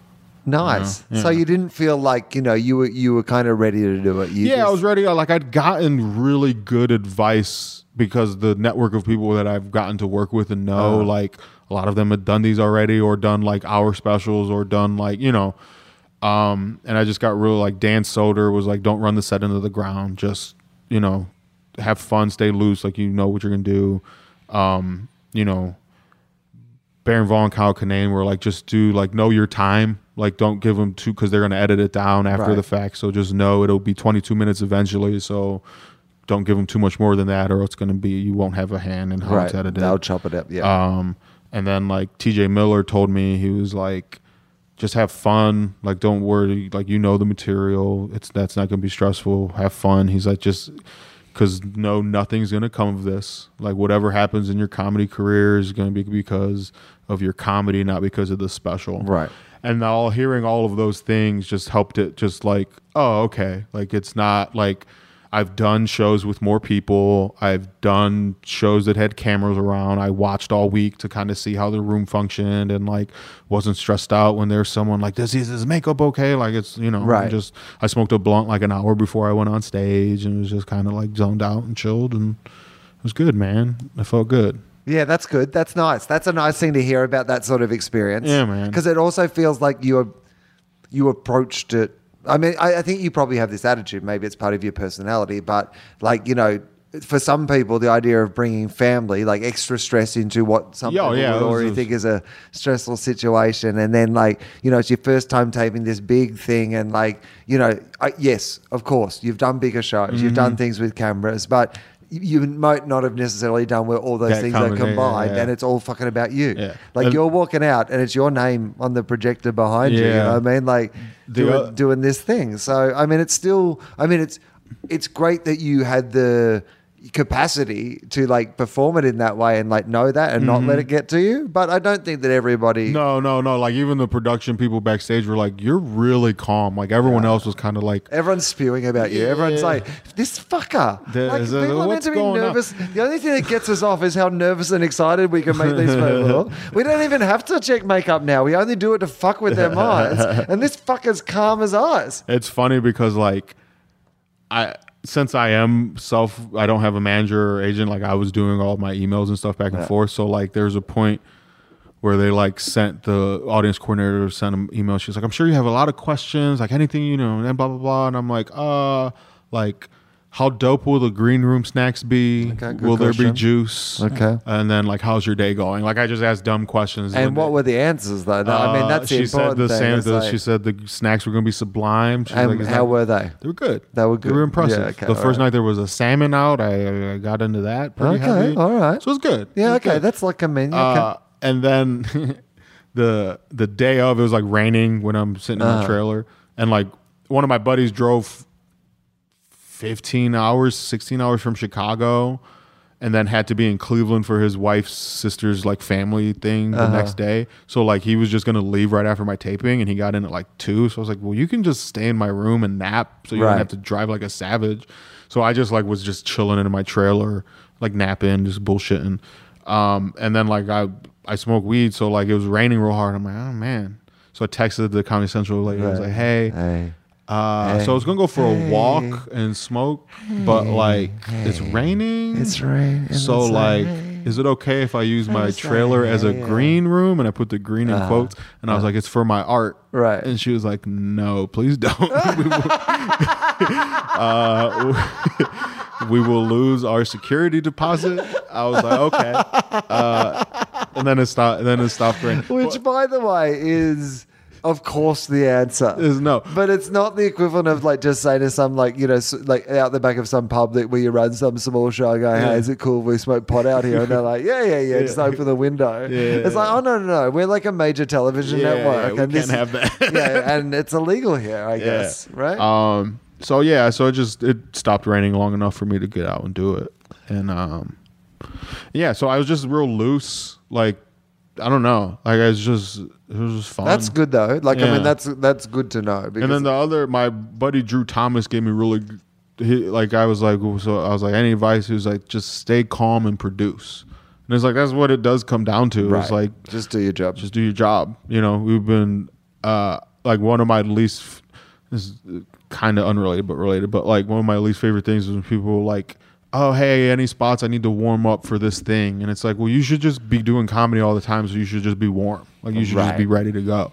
Nice. Yeah, So you didn't feel like you know you were you were kind of ready to do it. You yeah, I was ready. Like I'd gotten really good advice because the network of people that I've gotten to work with and know, Uh-huh. like a lot of them had done these already, or done like hour specials, or done like you know. Um, and I just got real like Dan Soder was like, "Don't run the set into the ground. Just you know, have fun, stay loose. Like you know what you're gonna do. Um, you know, Baron Vaughn, Kyle Kinane were like, just do like know your time. Like don't give them two because they're gonna edit it down after Right. the fact. So just know it'll be 22 minutes eventually. So don't give them too much more than that, or it's gonna be you won't have a hand in how right. it's edited. They'll chop it up. Yeah. Um, And then like TJ Miller told me he was like, just have fun. Like don't worry. Like you know the material. It's that's not gonna be stressful. Have fun. He's like just because no nothing's gonna come of this. Like whatever happens in your comedy career is gonna be because of your comedy, not because of the special. Right. And all hearing all of those things just helped it. Just like oh okay, like it's not like. I've done shows with more people. I've done shows that had cameras around. I watched all week to kind of see how the room functioned and like wasn't stressed out when there's someone like, does his, his makeup okay? Like it's, you know, Right. just, I smoked a blunt like an hour before I went on stage and was just kind of like zoned out and chilled and it was good, man. I felt good. Yeah, that's good. That's nice. That's a nice thing to hear about that sort of experience. Yeah, man. Because it also feels like you you approached it. I mean, I, I think you probably have this attitude. Maybe it's part of your personality, but like you know, for some people, the idea of bringing family, like extra stress into what some Yeah, people yeah, would already was- think is a stressful situation, and then like you know, it's your first time taping this big thing, and like you know, I, yes, of course, you've done bigger shows, you've Mm-hmm. done things with cameras, but. You might not have necessarily done where all those That things are yeah, combined, yeah. and it's all fucking about you. Yeah. Like And- you're walking out, and it's your name on the projector behind you. You Yeah. know what I mean? Like The doing, o- doing this thing. So I mean, it's still. I mean, it's it's great that you had the capacity to like perform it in that way and like know that and not let it get to you. But I don't think that everybody. Mm-hmm. No, no, no. Like even the production people backstage were like, you're really calm. Like everyone else was kind of like, Everyone's spewing about you. Everyone's like, "This fucker." The- like, it- people are meant to be on? nervous. The only thing that gets us off is how nervous and excited we can make these people. We don't even have to check makeup now. We only do it to fuck with their minds. And this fucker's calm as ice. it's funny because like I since I am self I don't have a manager or agent like I was doing all my emails and stuff back and forth. So like there's a point where they like sent the audience coordinator sent an email she's like I'm sure you have a lot of questions like anything you know and blah blah blah. And I'm like uh like how dope will the green room snacks be Okay, will there be juice Okay. and then like how's your day going like I just asked dumb questions And what they- were the answers though? No, I mean, uh, that's the she said the thing. the- like- she said the snacks were going to be sublime. She's and like, how that- were they? they were good. They were good. They were impressive. Yeah, okay, the first right. night there was a salmon out. I, I got into that. Pretty Okay, heavy. all right. So it was good. Yeah, was okay, good. that's like a menu. Uh, and then the the day of, it was like raining when I'm sitting in Uh-huh. the trailer, and like one of my buddies drove 15 hours, 16 hours from Chicago, and then had to be in Cleveland for his wife's sister's like family thing Uh-huh. the next day. So like he was just gonna leave right after my taping, and he got in at like two. So I was like, well, you can just stay in my room and nap, so you Right. don't have to drive like a savage. So I just like was just chilling in my trailer, like napping, just bullshitting. Um, and then like I I smoke weed, so like it was raining real hard. I'm like, oh man. So I texted the Comedy Central lady. I was like, hey. hey. Uh, Hey. So I was gonna go for a Hey. walk and smoke, but like it's raining. It's raining. So it's like, hey. is it okay if I use my trailer as a green room? And I put the green in Uh-huh. quotes, and I was like, it's for my art. Right. And she was like, no, please don't. we, will, uh, we will lose our security deposit. I was like, okay. Uh, and then it stopped. And then it stopped raining. Which, by the way, is of course the answer. Is no. But it's not the equivalent of like just saying to some like you know s- like out the back of some pub that where you run some small show going, hey, is it cool if we smoke pot out here? And they're like, yeah, yeah, yeah, just open the window. Yeah. It's like, oh no, no, no, we're like a major television Yeah, network, we and can't have that. yeah, and it's illegal here, I guess, right? Um. So yeah. So it just it stopped raining long enough for me to get out and do it, and um, yeah. So I was just real loose. Like I don't know. Like I was just it was just fun. that's good though. Like I Yeah. mean, that's that's good to know. Because And then the other, my buddy Drew Thomas gave me really, he, like I was like, so I was like, any advice? He was like, just stay calm and produce. And it's like that's what it does come down to. It's like just do your job. just do your job. You know, we've been uh like one of my least this is kind of unrelated but related, but like one of my least favorite things is when people like, oh hey, any spots I need to warm up for this thing, and it's like, well, you should just be doing comedy all the time, so you should just be warm, like you should just be ready to go.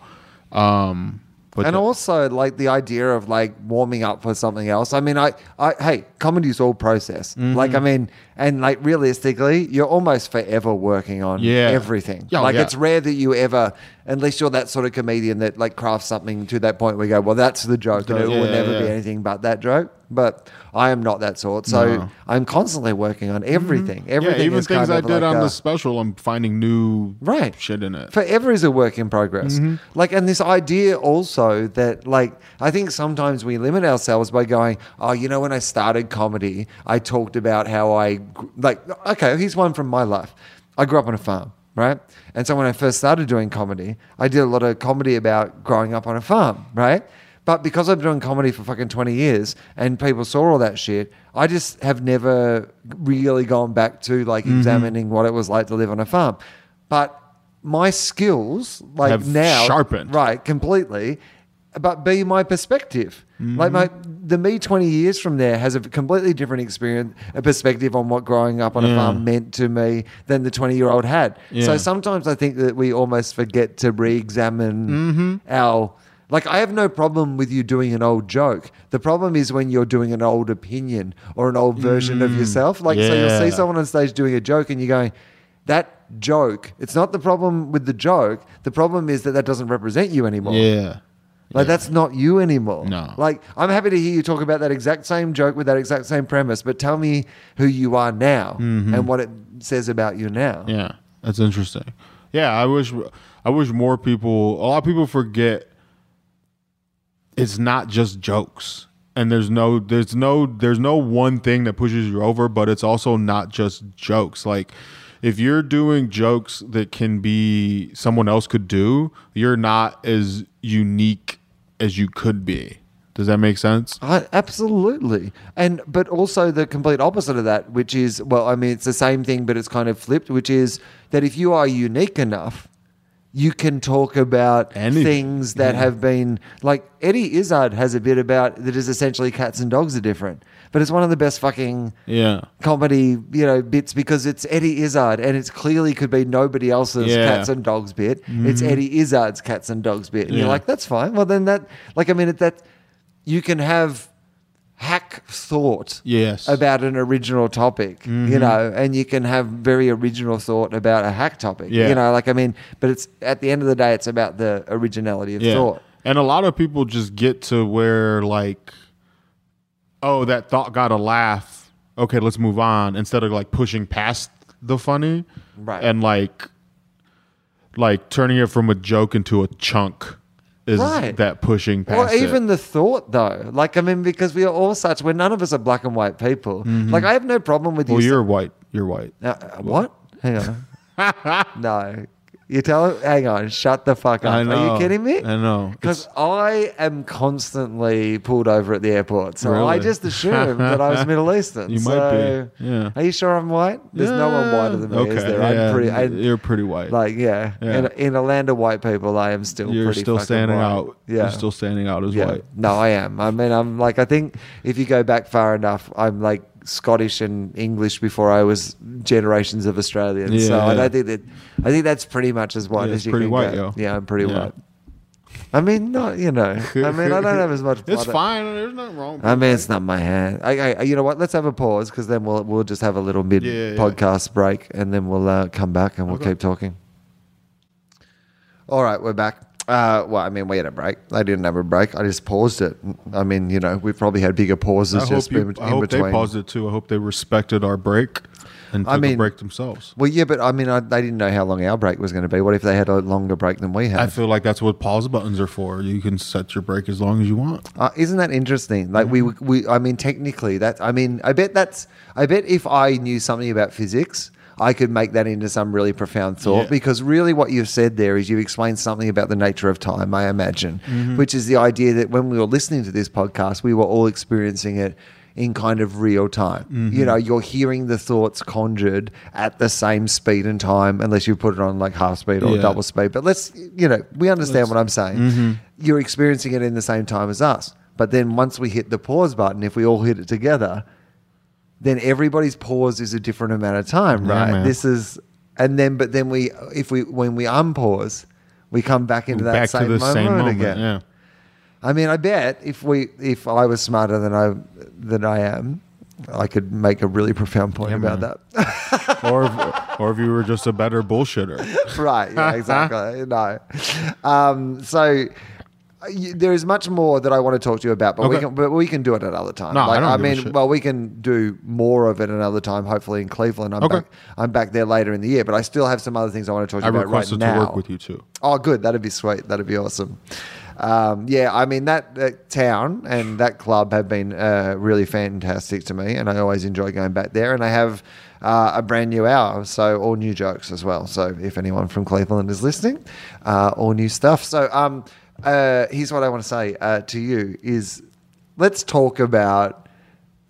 Um, but and the- also like the idea of like warming up for something else. I mean, I, I hey, comedy's all process. Mm-hmm. Like, I mean, and like realistically, you're almost forever working on Yeah. everything. Oh, like, yeah. it's rare that you ever, unless you're that sort of comedian that like crafts something to that point where you go, well, that's the joke, and it Yeah, will never be anything but that joke. but I am not that sort. So No. I'm constantly working on everything. Everything yeah, even things kind I did like on a- the special, I'm finding new Right. shit in it. forever is a work in progress. Mm-hmm. Like, and this idea also that, like, I think sometimes we limit ourselves by going, oh, you know, when I started comedy, I talked about how I, like, okay, here's one from my life. I grew up on a farm, right? And so when I first started doing comedy, I did a lot of comedy about growing up on a farm, right? But because I've been doing comedy for fucking 20 years and people saw all that shit, I just have never really gone back to like Mm-hmm. examining what it was like to live on a farm. But my skills, like Have now, sharpened. right, completely. But be my perspective. Like my Mm-hmm. the me twenty years from there has a completely different experience, a perspective on what growing up on a farm meant to me than the twenty year old had. So sometimes I think that we almost forget to re-examine Mm-hmm. our. Like I have no problem with you doing an old joke. The problem is when you're doing an old opinion or an old version of yourself. Like so, you'll see Mm. someone on stage doing a joke, and you're going, "That joke." It's not the problem with the joke. The problem is that that doesn't represent you anymore. Yeah. Like that's not you anymore. No. Like I'm happy to hear you talk about that exact same joke with that exact same premise, but tell me who you are now and what it says about you now. Mm-hmm. Yeah, that's interesting. Yeah, I wish I wish more people. A lot of people forget it's not just jokes, and there's no there's no there's no one thing that pushes you over, but it's also not just jokes. Like if you're doing jokes that can be someone else could do, you're not as unique as you could be. Does that make sense? Absolutely. And but also the complete opposite of that, which is well, I mean it's the same thing, but it's kind of flipped, which is that if you are unique enough, you can talk about Anything. things that Yeah. have been like Eddie Izzard has a bit about that is essentially cats and dogs are different. But it's one of the best fucking Yeah. comedy, you know, bits because it's Eddie Izzard and it's clearly could be nobody else's Yeah. cats and dogs bit. It's mm-hmm. Eddie Izzard's cats and dogs bit. And you're like, that's fine. Well, then that, like, I mean, it, that you can have hack thought Yes. about an original topic, you mm-hmm. know, and you can have very original thought about a hack topic, Yeah. you know, like, I mean, but it's at the end of the day, it's about the originality of thought. And a lot of people just get to where like, oh, that thought got a laugh. Okay, let's move on. Instead of like pushing past the funny, Right. And like, like turning it from a joke into a chunk is Right. that pushing past Or even it. the thought, though. Like, I mean, because we are all such, we're none of us are black and white people. Like, I have no problem with Mm-hmm. Well, you. you're white. You're white. Uh, uh, what? Hang on. no. You tell him, hang on, shut the fuck up. I know. Are you kidding me? I know. Because I am constantly pulled over at the airport. So I just assumed that I was Middle Eastern. You might So- be. Yeah. Are you sure I'm white? There's no one whiter than me, is there? I'm yeah, pretty. I, you're pretty white. like, yeah. Yeah. In, in a land of white people, I am still you're pretty still fucking standing white. out. Yeah. You're still standing out as Yeah. white. No, I am. I mean, I'm like, I think if you go back far enough, I'm like Scottish and English before I was generations of Australians. so Yeah, I don't think that, I think that's pretty much as white Yeah, as you pretty can white, go. yo. Yeah, I'm pretty Yeah. white. I mean, not, you know, I mean, I don't have as much It's fine. There's nothing wrong. I mean, it's not my hand. I, I, you know what? Let's have a pause because then we'll we'll just have a little mid Yeah, yeah, yeah. podcast break and then we'll uh, come back and we'll Okay. keep talking. All right, we're back. Uh, well, I mean, we had a break. They didn't have a break. I just paused it. I mean, you know, we've probably had bigger pauses I just hope, you, in, I hope between. they paused it too. I hope they respected our break and I mean- a break themselves. Well, yeah, but I mean, I, they didn't know how long our break was going to be. What if they had a longer break than we had? I feel like that's what pause buttons are for. You can set your break as long as you want. Uh, isn't that interesting? Like we, Mm-hmm. we, I mean, technically, that I mean, I bet that's, I bet if I knew something about physics, I could make that into some really profound thought. Yeah. Because really, what you've said there is you've explained something about the nature of time. I imagine, Mm-hmm. which is the idea that when we were listening to this podcast, we were all experiencing it in kind of real time. Mm-hmm. You know, you're hearing the thoughts conjured at the same speed and time, unless you put it on like half speed or Yeah. double speed. But let's, you know, we understand what I'm saying. Mm-hmm. You're experiencing it in the same time as us. But then once we hit the pause button, if we all hit it together, then everybody's pause is a different amount of time, right? man. This is, and then, but then we, if we, when we unpause, we come back into that Back same to the moment, same moment. again. Yeah. I mean, I bet if we, if I was smarter than I than I am, I could make a really profound point Yeah, about man. that. or if, or if you were just a better bullshitter. right. Yeah, exactly. no. Um, so there is much more that I want to talk to you about, but we can but we can do it at another time. No, I like, give a mean, well, we can do more of it another time. Hopefully in Cleveland. I'm Okay. back. I'm back there later in the year, but I still have some other things I want to talk to I you about right now. I requested to work with you too. Oh, good. That'd be sweet. That'd be awesome. Um, yeah, I mean that, that town and that club have been uh, really fantastic to me, and I always enjoy going back there. And I have uh, a brand new hour, so all new jokes as well. So if anyone from Cleveland is listening, uh, all new stuff. So um, uh, here's what I want to say uh, to you: is let's talk about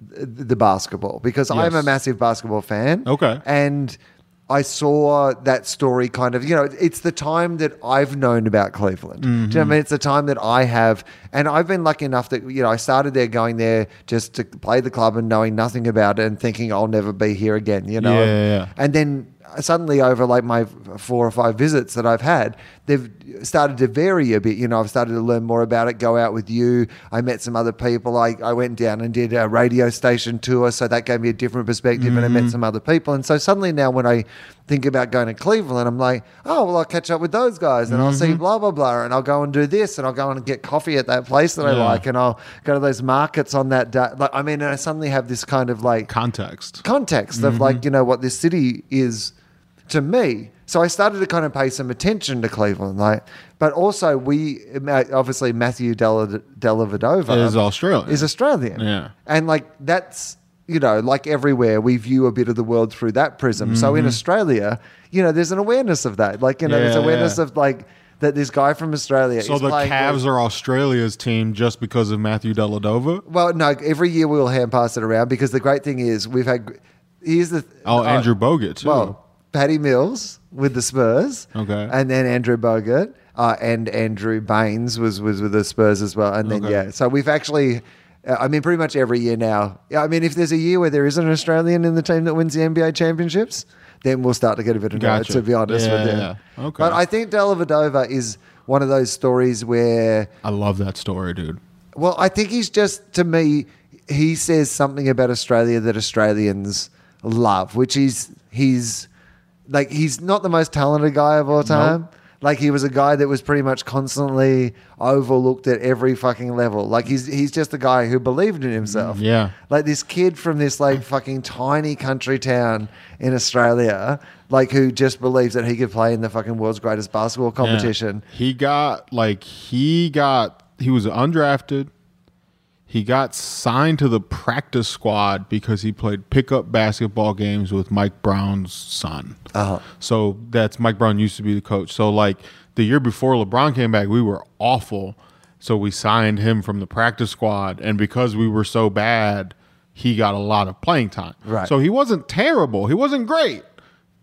the basketball because I'm a massive basketball fan. Okay. And I saw that story kind of, you know, it's the time that I've known about Cleveland. Do you know what I Mm-hmm. mean? It's the time that I have. And I've been lucky enough that, you know, I started there going there just to play the club and knowing nothing about it and thinking I'll never be here again, you know? Yeah, yeah, yeah. And then suddenly over like my four or five visits that I've had, they've started to vary a bit. You know, I've started to learn more about it, go out with you. I met some other people. I, I went down and did a radio station tour. So that gave me a different perspective and I Mm-hmm. met some other people. And so suddenly now when I think about going to Cleveland, I'm like, oh, well, I'll catch up with those guys and I'll see Mm-hmm. blah, blah, blah. And I'll go and do this and I'll go and get coffee at that place that I like. And I'll go to those markets on that day. Like, I mean, and I suddenly have this kind of like, Context. context of like you know what this city is to me. So I started to kind of pay some attention to Cleveland, like, but also we obviously Matthew Della Dellavedova Is Australian. is Australian, Yeah. and like that's you know like everywhere we view a bit of the world through that prism. So in Australia, you know, there's an awareness of that, like you know, there's Mm-hmm. Awareness yeah. of like that this guy from Australia. So the Cavs with- are Australia's team just because of Matthew Dellavedova. well, no, every year we'll hand pass it around because the great thing is we've had. Here's the Oh, uh, Andrew Bogut too. Well, Patty Mills with the Spurs. Okay. And then Andrew Bogut uh, and Andrew Baynes was, was with the Spurs as well. And then, Okay. yeah. So we've actually, uh, I mean, pretty much every year now. Yeah, I mean, if there's a year where there isn't an Australian in the team that wins the NBA championships, then we'll start to get a bit of Gotcha. to be honest Yeah, with you. yeah. Okay. But I think Dellavedova is one of those stories where I love that story, dude. well, I think he's just to me. He says something about Australia that Australians love, which is he's like he's not the most talented guy of all time. Like he was a guy that was pretty much constantly overlooked at every fucking level. Like he's he's just a guy who believed in himself. Yeah. Like this kid from this like fucking tiny country town in Australia, like who just believes that he could play in the fucking world's greatest basketball Yeah. competition. He got like he got he was undrafted. He got signed to the practice squad because he played pickup basketball games with Mike Brown's son. Uh-huh. So that's Mike Brown used to be the coach. So like the year before LeBron came back, we were awful. So we signed him from the practice squad, and because we were so bad, he got a lot of playing time. Right. So he wasn't terrible. He wasn't great,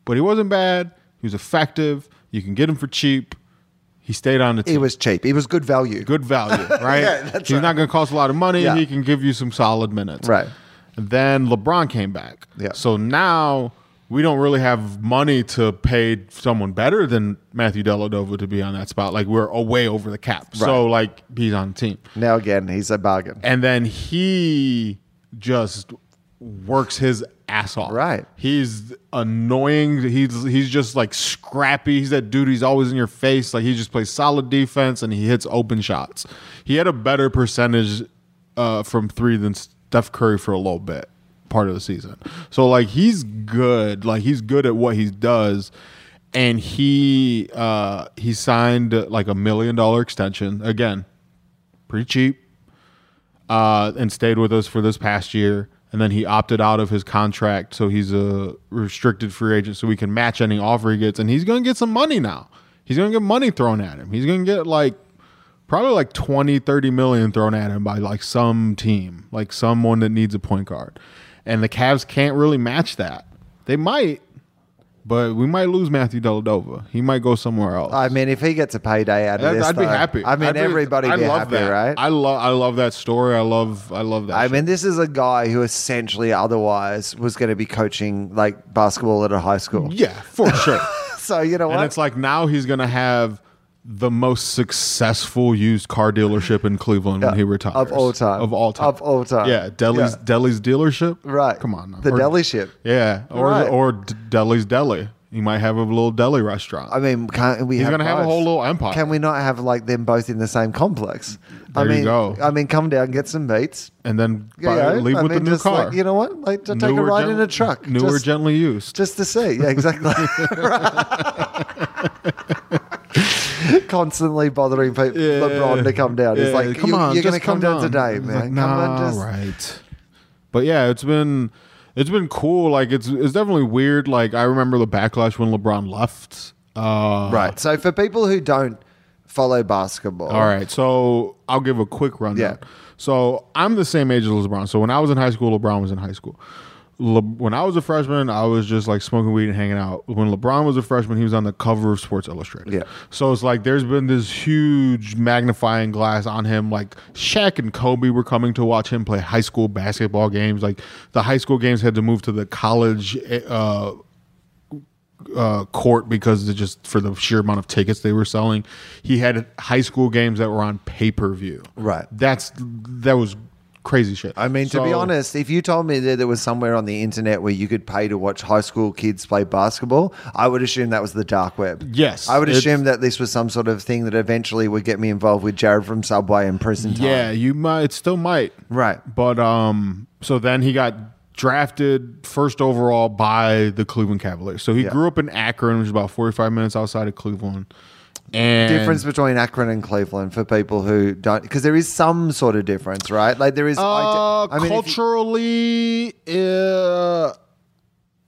but he wasn't bad. He was effective. You can get him for cheap. He stayed on the team. He was cheap. It was good value. good value, right? Yeah, that's He's right. not going to cost a lot of money. Yeah. He can give you some solid minutes. Right. And then LeBron came back. Yeah. So now we don't really have money to pay someone better than Matthew Dellavedova to be on that spot. Like we're way over the cap. So like he's on the team. Now again, he's a bargain. And then he just works his ass off. Right. He's annoying. He's he's just like scrappy. He's that dude. He's always in your face. Like he just plays solid defense and he hits open shots. He had a better percentage uh, from three than Steph Curry for a little bit part of the season. So like he's good. Like he's good at what he does. And he uh, he signed like a million dollar extension again, pretty cheap uh, and stayed with us for this past year. And then he opted out of his contract, so he's a restricted free agent, so we can match any offer he gets. And he's going to get some money now. He's going to get money thrown at him. He's going to get like probably like 20, 30 million thrown at him by like some team, like someone that needs a point guard. And the Cavs can't really match that. They might, but we might lose Matthew Dellavedova. He might go somewhere else. I mean, if he gets a payday out of I'd, this, I'd be though, happy. I mean, I'd be- everybody I be love happy, that. right? I love I love that story. I love I love that. I shit. mean, this is a guy who essentially otherwise was going to be coaching like basketball at a high school. yeah, for sure. So you know and it's like now he's gonna have the most successful used car dealership in Cleveland when he retires of all time. Of all time. Of all time. Yeah, Deli's Yeah. Deli's dealership. right. Come on, now. the Or- deli ship. Yeah, or Right. or Deli's Deli. He might have a little deli restaurant. I mean, can't we? He's have gonna have a whole little empire. Can we not have like them both in the same complex? I There you mean, go. I mean, come down, get some beats. and then You buy- know, leave I with mean, the new car. Like, you know what? Like to take a ride gen- in a truck. Newer, just, gently used. just to see. Yeah, exactly. Constantly bothering people, Yeah. LeBron to come down. It's Yeah, like, come you, on, you're going to come, down on. today, man. like, come nah, on, just. right. But yeah, it's been it's been cool. Like it's it's definitely weird. Like I remember the backlash when LeBron left. Uh, Right. So for people who don't follow basketball, All right, so I'll give a quick rundown. Yeah. So I'm the same age as LeBron. So when I was in high school, LeBron was in high school. Le- when I was a freshman, I was just like smoking weed and hanging out. When LeBron was a freshman, he was on the cover of Sports Illustrated. Yeah. So it's like there's been this huge magnifying glass on him. Like Shaq and Kobe were coming to watch him play high school basketball games. Like the high school games had to move to the college uh, uh, court because just for the sheer amount of tickets they were selling. He had high school games that were on pay per view. Right. That's that was crazy shit. I mean, to be So- honest, if you told me that there was somewhere on the internet where you could pay to watch high school kids play basketball, I would assume that was the dark web. Yes, I would it's- assume that this was some sort of thing that eventually would get me involved with Jared from Subway and prison time. Yeah, you might. It still might. Right. But um, so then he got drafted first overall by the Cleveland Cavaliers. So he Yeah. grew up in Akron, which is about forty five minutes outside of Cleveland. And Difference between Akron and Cleveland for people who don't, because there is some sort of difference, right? Like there is. Uh, I mean, if you- culturally, uh,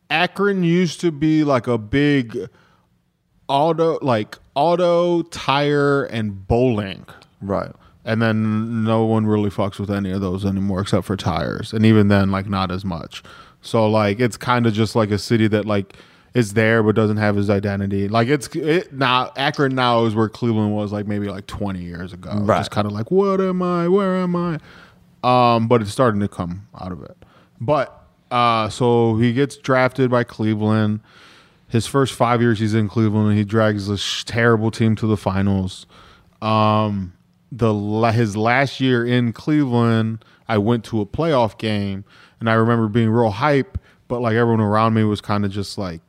Akron used to be like a big auto, like auto, tire, and bowling. right. And then no one really fucks with any of those anymore except for tires. And even then, like, not as much. So, like, it's kind of just like a city that, like, is there but doesn't have his identity. Like, it's it now, Akron now is where Cleveland was, like, maybe like 20 years ago. Right. Just kind of like, what am I? Where am I? Um, but it's starting to come out of it. But, uh, so he gets drafted by Cleveland. His first five years he's in Cleveland, he drags this sh- terrible team to the finals. Um, the his last year in Cleveland, I went to a playoff game, and I remember being real hype, but like everyone around me was kind of just like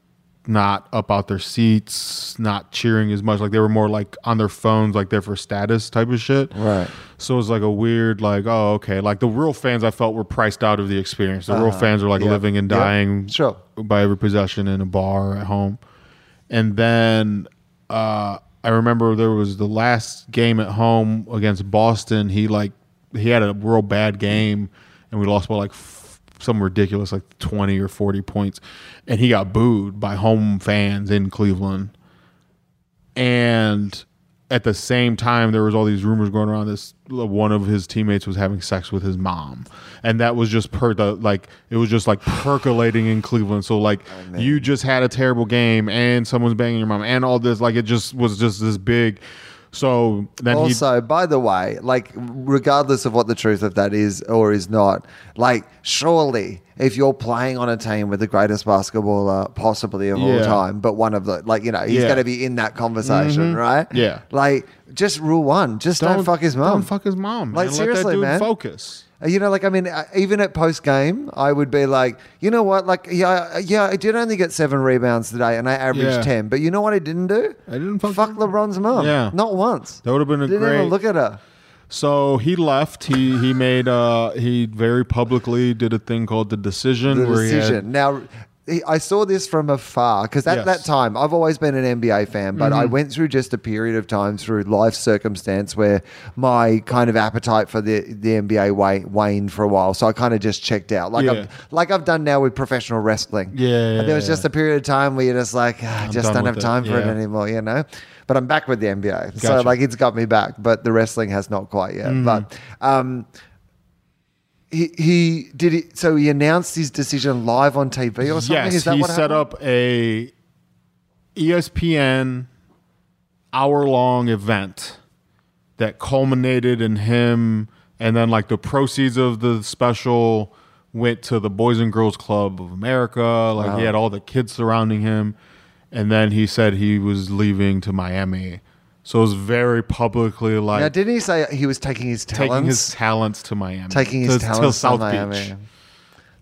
not up out their seats, not cheering as much. Like they were more like on their phones, like there for status type of shit. Right. So it was like a weird, like, oh, okay. Like the real fans, I felt were priced out of the experience. The real fans were like Uh-huh. living and dying sure. by every possession in a bar or at home. And then uh, I remember there was the last game at home against Boston. He like he had a real bad game, and we lost by like some ridiculous like twenty or forty points, and he got booed by home fans in Cleveland. And at the same time, there was all these rumors going around. This one of his teammates was having sex with his mom, and that was just per the like it was just like percolating in Cleveland. So like oh, you just had a terrible game, and someone's banging your mom, and all this like it just was just this big. So then Also, by the way, like regardless of what the truth of that is or is not, like surely if you're playing on a team with the greatest basketballer possibly of all time, but one of the like you know he's Yeah. going to be in that conversation, mm-hmm. right? Yeah. Like just rule one, just don't, fuck his mom. Don't fuck his mom. Like, man. seriously, Let that dude man. focus. Uh, You know, like I mean, uh, even at post game, I would be like, you know what, like yeah, yeah, I did only get seven rebounds today, and I averaged Yeah. ten. But you know what I didn't do? I didn't fuck fuck. LeBron's mom. Yeah. not once. That would have been a Didn't great. even look at her. So he left. He he made uh he very publicly did a thing called the decision. The where decision. Now, he- I saw this from afar because at Yes. Mm-hmm. that time, I've always been an NBA fan, but I went through just a period of time through life circumstance where my kind of appetite for the, the NBA wa- waned for a while. So I kind of just checked out, like Yeah. I've, like I've done now with professional wrestling. Yeah, yeah, and there was yeah. just a period of time where you're just like, "Ah, I just don't have it." time for it anymore, you know. But I'm back with the NBA, so like it's got me back. But the wrestling has not quite yet. Mm-hmm. But um, he he did it. So he announced his decision live on TV or something. Yes, Is that he what set happened? up a ESPN hour long event that culminated in him, and then like the proceeds of the special went to the Boys and Girls Club of America. Like he had all the kids surrounding him, and then he said he was leaving to Miami. So it was very publicly like Now, didn't he say he was taking his talents? taking his talents to Miami, taking his to, talents to South Miami. Beach.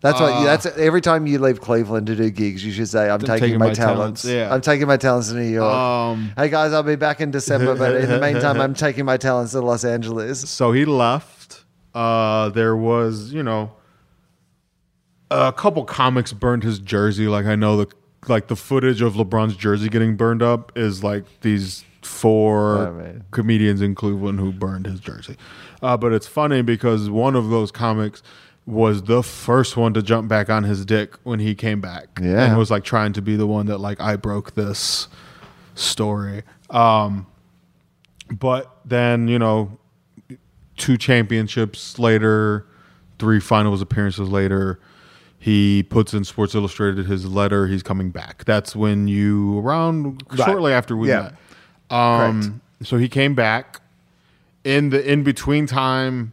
That's what. That's every time you leave Cleveland to do gigs, you should say, "I'm taking, taking my, my talents. talents, yeah. I'm taking my talents to New York. Um, hey guys, I'll be back in December, but in the meantime, I'm taking my talents to Los Angeles. So he left. Uh, there was, you know, a couple comics burned his jersey. Like I know the like the footage of LeBron's jersey getting burned up is like these four Oh, man. comedians in Cleveland who burned his jersey. Uh, but it's funny because one of those comics was the first one to jump back on his dick when he came back. Yeah. And was like trying to be the one that like I broke this story. Um but then, you know, two championships later, three finals appearances later, he puts in Sports Illustrated his letter. He's coming back. That's when you around Right. shortly after we Yeah. met. Um, so he came back in the in between time.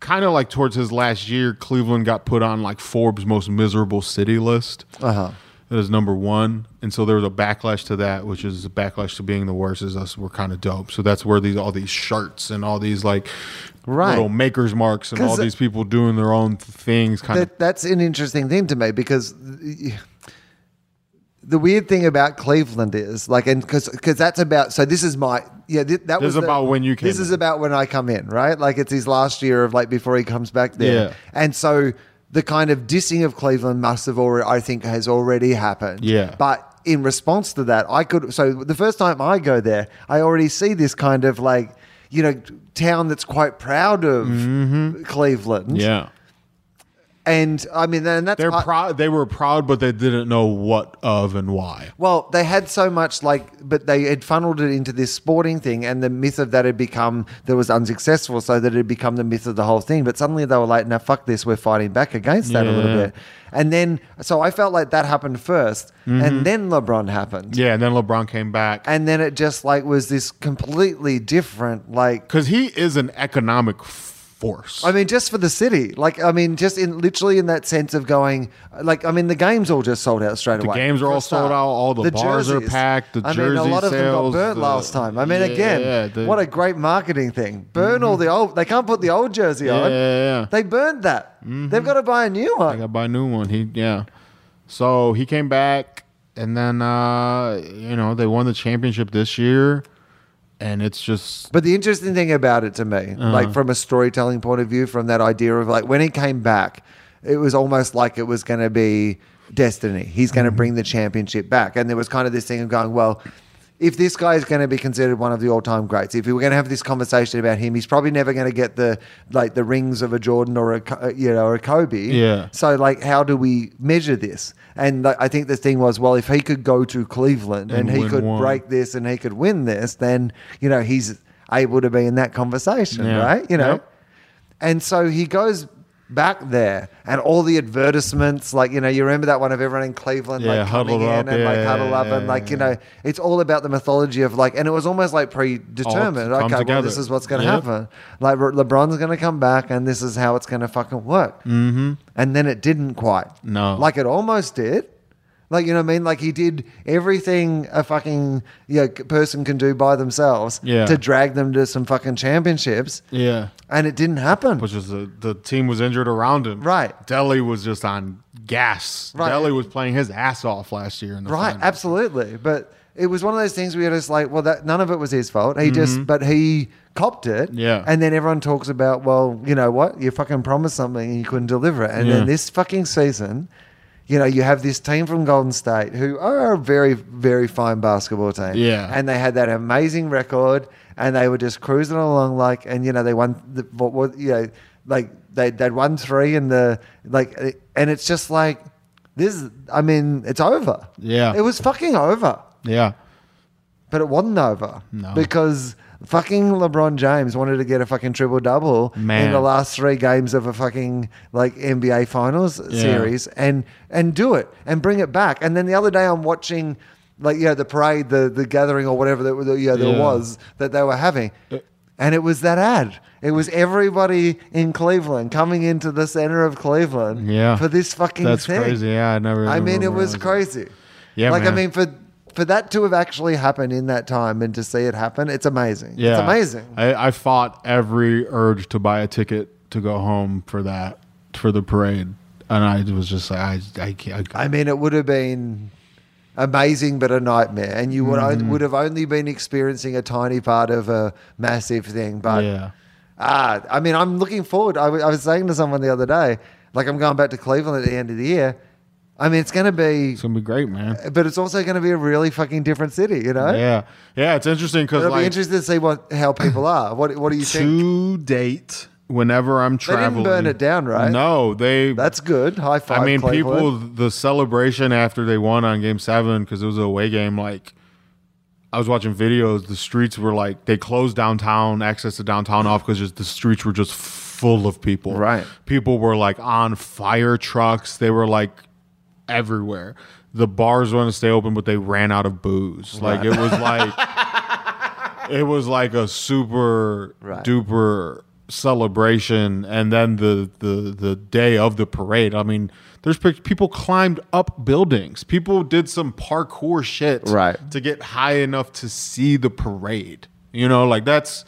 Kind of like towards his last year, Cleveland got put on like Forbes' most miserable city list. Uh huh. That is number one, and so there was a backlash to that, which is a backlash to being the worst. Is us we're kind of dope. So that's where these all these shirts and all these like Right. little makers marks and all uh, these people doing their own th- things. Kind of That, that's an interesting thing to me because the weird thing about Cleveland is like, and because because that's about. So this is my yeah. Th- that This was is the- about when you came This is about when I come in, right? Like it's his last year of like before he comes back there, Yeah. and so the kind of dissing of Cleveland must have already, I think, has already happened. Yeah. but. In response to that, I could. So the first time I go there, I already see this kind of like, you know, town that's quite proud of Cleveland. Mm-hmm. yeah. And I mean, and that's They're proud. They were proud, but they didn't know what of and why. Well, they had so much like, but they had funneled it into this sporting thing, and the myth of that had become that was unsuccessful, so that it had become the myth of the whole thing. But suddenly they were like, "Now fuck this, we're fighting back against that a little bit." And then, so I felt like that happened 1st Mm-hmm. and then LeBron happened, Yeah, and then LeBron came back and then it just like was this completely different, like because he is an economic force. I mean, just for the city. Like, I mean, just in literally in that sense of going, like, I mean, the games all just sold out straight The away. The games are all sold out, all the the bars are packed, the I mean, a lot of them got burnt the- last time. I mean, Yeah, again, the- what a great marketing thing. Burn all the old. They can't put the old jersey yeah, on. yeah, yeah. They burned that. They've got to buy a new one. They got to buy a new one. He yeah. So he came back and then uh you know, they won the championship this year and it's just But the interesting thing about it to me, Uh-huh. like from a storytelling point of view, from that idea of like when he came back, it was almost like it was going to be destiny. He's Mm-hmm. going to bring the championship back. And there was kind of this thing of going, well, if this guy is going to be considered one of the all-time greats, if we were going to have this conversation about him, he's probably never going to get the like the rings of a Jordan or a uh, you know or a Kobe. Yeah. So like, how do we measure this? And like, I think the thing was, well, if he could go to Cleveland and, And he could one. break this and he could win this, then you know he's able to be in that conversation, Yeah. right? You know, Yep. and so he goes back there, and all the advertisements, like you know, you remember that one of everyone in Cleveland, Yeah, like coming in up, and like yeah, huddle up, yeah, and like you know, it's all about the mythology of like, and it was almost like predetermined. Come Okay, well, this is what's going to Yep. happen. Like Le- LeBron's going to come back, and this is how it's going to fucking work. Mm-hmm. And then it didn't quite. No. like it almost did. Like you know what I mean? Like he did everything a fucking you know, person can do by themselves Yeah. to drag them to some fucking championships, yeah. and it didn't happen. Which is the the team was injured around him. Right. Delly was just on gas. Right. Delly was playing his ass off last year in the Right, finals. absolutely. But it was one of those things where you're just like, well, that none of it was his fault. He Mm-hmm. just, but he copped it. Yeah. And then everyone talks about, well, you know what? You fucking promised something and you couldn't deliver it. And Yeah. then this fucking season, you know, you have this team from Golden State who are a very, very fine basketball team. Yeah. And they had that amazing record and they were just cruising along like, and, you know, they won, the, what, what, you know, like they, they'd won three and the, like, and it's just like, this, is- I mean, it's over. Yeah. It was fucking over. Yeah. But it wasn't over. No. Because fucking LeBron James wanted to get a fucking triple double in the last three games of a fucking like NBA finals series and and do it and bring it back. And then the other day I'm watching like you know the parade, the the gathering or whatever that that, you there Yeah. was that they were having. Uh, and it was that ad. It was everybody in Cleveland coming into the center of Cleveland Yeah. for this fucking That's thing. crazy. Yeah, I never. I mean, it was crazy. Yeah, like I man. mean, for for that to have actually happened in that time and to see it happen, it's amazing. Yeah, It's amazing. I, I fought every urge to buy a ticket to go home for that. for the parade, and I was just like, I, I can't. I, I mean, it would have been amazing, but a nightmare, and you would Mm-hmm. would have only been experiencing a tiny part of a massive thing. But yeah, ah, I mean, I'm looking forward. I, w- I was saying to someone the other day, like I'm going back to Cleveland at the end of the year. I mean, it's going to be, it's gonna be great, man. Uh, but it's also going to be a really fucking different city. You know, Yeah, yeah, it's interesting because it'll be interesting to see what how people are. What what do you think? to date, whenever I'm They traveling, didn't burn it down, right? No, they. That's good. High five. I mean, Cleveland. people, the celebration after they won on game seven, because it was a away game, like, I was watching videos, the streets were like, they closed downtown, access to downtown off because just the streets were just full of people. Right. People were like on fire trucks. They were like everywhere. The bars wanted to stay open, but they ran out of booze. Like, it was like, it was like a super Right. duper celebration and then the the the day of the parade i mean there's people climbed up buildings people did some parkour shit Right. to get high enough to see the parade you know like that's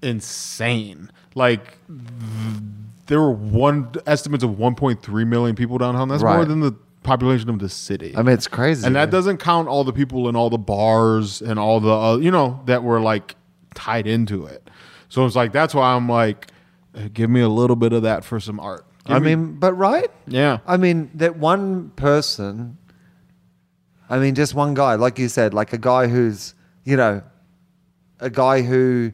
insane like th- there were one estimates of 1.3 million people downtown that's more than the population of the city I mean, it's crazy. and that doesn't count all the people in all the bars and all the uh, you know that were like tied into it. So it's like that's why I'm like, uh, give me a little bit of that for some art. Give I me- mean, but right? yeah, I mean, that one person, I mean, just one guy, like you said, like a guy who's, you know, a guy who,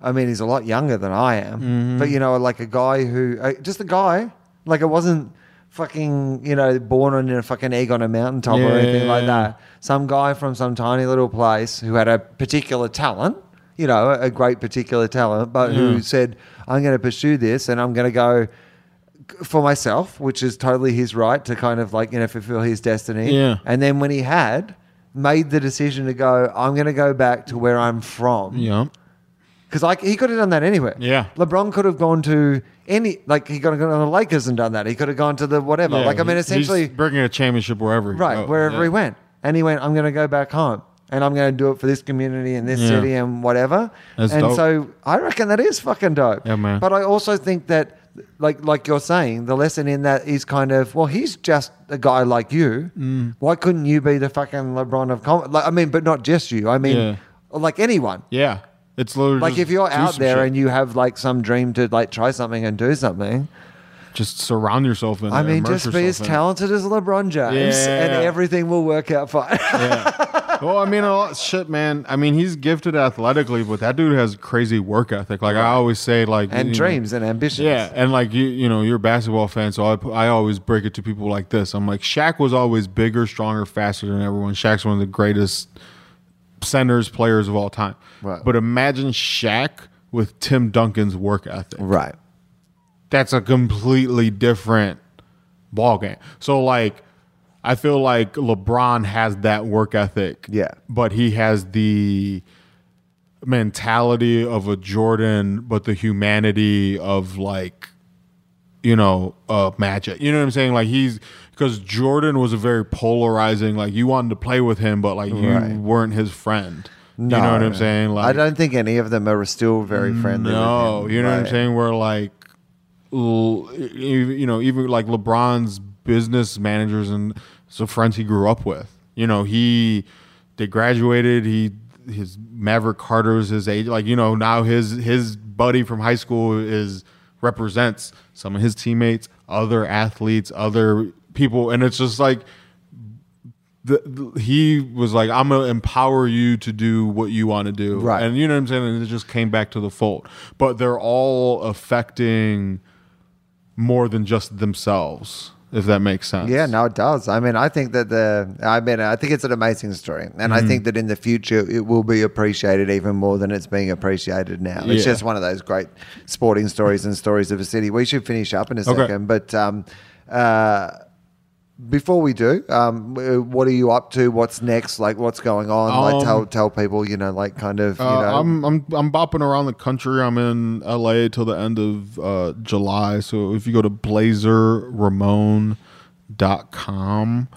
I mean, he's a lot younger than I am, Mm-hmm. but, you know, like a guy who, uh, just a guy, like it wasn't fucking, you know, born on a fucking egg on a mountaintop or anything like that. Some guy from some tiny little place who had a particular talent, you know, a great particular talent, but who mm. said, I'm going to pursue this and I'm going to go for myself, which is totally his right to kind of like, you know, fulfill his destiny. Yeah. And then when he had made the decision to go, I'm going to go back to where I'm from. yeah, Because like he could have done that anywhere. Yeah. LeBron could have gone to any, like he could have gone to the Lakers and done that. He could have gone to the whatever. Yeah, like, I mean, essentially, he's bringing a championship wherever, he right, goes. wherever Yeah. he went. And he went, I'm going to go back home. And I'm going to do it for this community and this Yeah. city and whatever. That's and dope. so I reckon that is fucking dope. Yeah, man. But I also think that, like like you're saying, the lesson in that is kind of, well, he's just a guy like you. Mm. Why couldn't you be the fucking LeBron of com Like, I mean, but not just you. I mean, Yeah. like anyone. Yeah, it's literally Like just if you're do out some there shit. and you have like some dream to like try something and do something, just surround yourself in. I it, mean, immerse just be as in it. talented as LeBron James, and Yeah. everything will work out fine. well, I mean, a lot shit, man. I mean, he's gifted athletically, but that dude has crazy work ethic. Like I always say, like and you know, dreams and ambitions. Yeah, and like you, you know, you're a basketball fan, so I, I always break it to people like this. I'm like, Shaq was always bigger, stronger, faster than everyone. Shaq's one of the greatest centers players of all time. Right. But imagine Shaq with Tim Duncan's work ethic. Right. That's a completely different ball game. So like, I feel like LeBron has that work ethic. Yeah. but he has the mentality of a Jordan, but the humanity of like, you know, uh, Magic. You know what I'm saying? Like he's because Jordan was a very polarizing. Like you wanted to play with him, but like you Right. weren't his friend. you know what I'm saying? Like I don't think any of them are still very friendly. no, you know what I'm Right. saying? Where like, l- you know, even like LeBron's business managers and so friends he grew up with. You know, he they graduated. He his Maverick Carter's his age. Like you know, now his his buddy from high school is represents some of his teammates, other athletes, other people, and it's just like the, the- he was like, I'm gonna empower you to do what you want to do, Right. And you know what I'm saying. And it just came back to the fold. But they're all affecting more than just themselves, if that makes sense. Yeah, no, it does. I mean, I think that the, I mean, I think it's an amazing story, and Mm-hmm. I think that in the future it will be appreciated even more than it's being appreciated now. It's just one of those great sporting stories and stories of a city. We should finish up in a Okay. second, but um, uh, before we do, um, what are you up to? What's next? Like, what's going on? like, Um, tell tell people, you know, like, kind of, you Uh, know, I'm I'm I'm bopping around the country. I'm in LA till the end of uh, July. So if you go to blazerramon.com,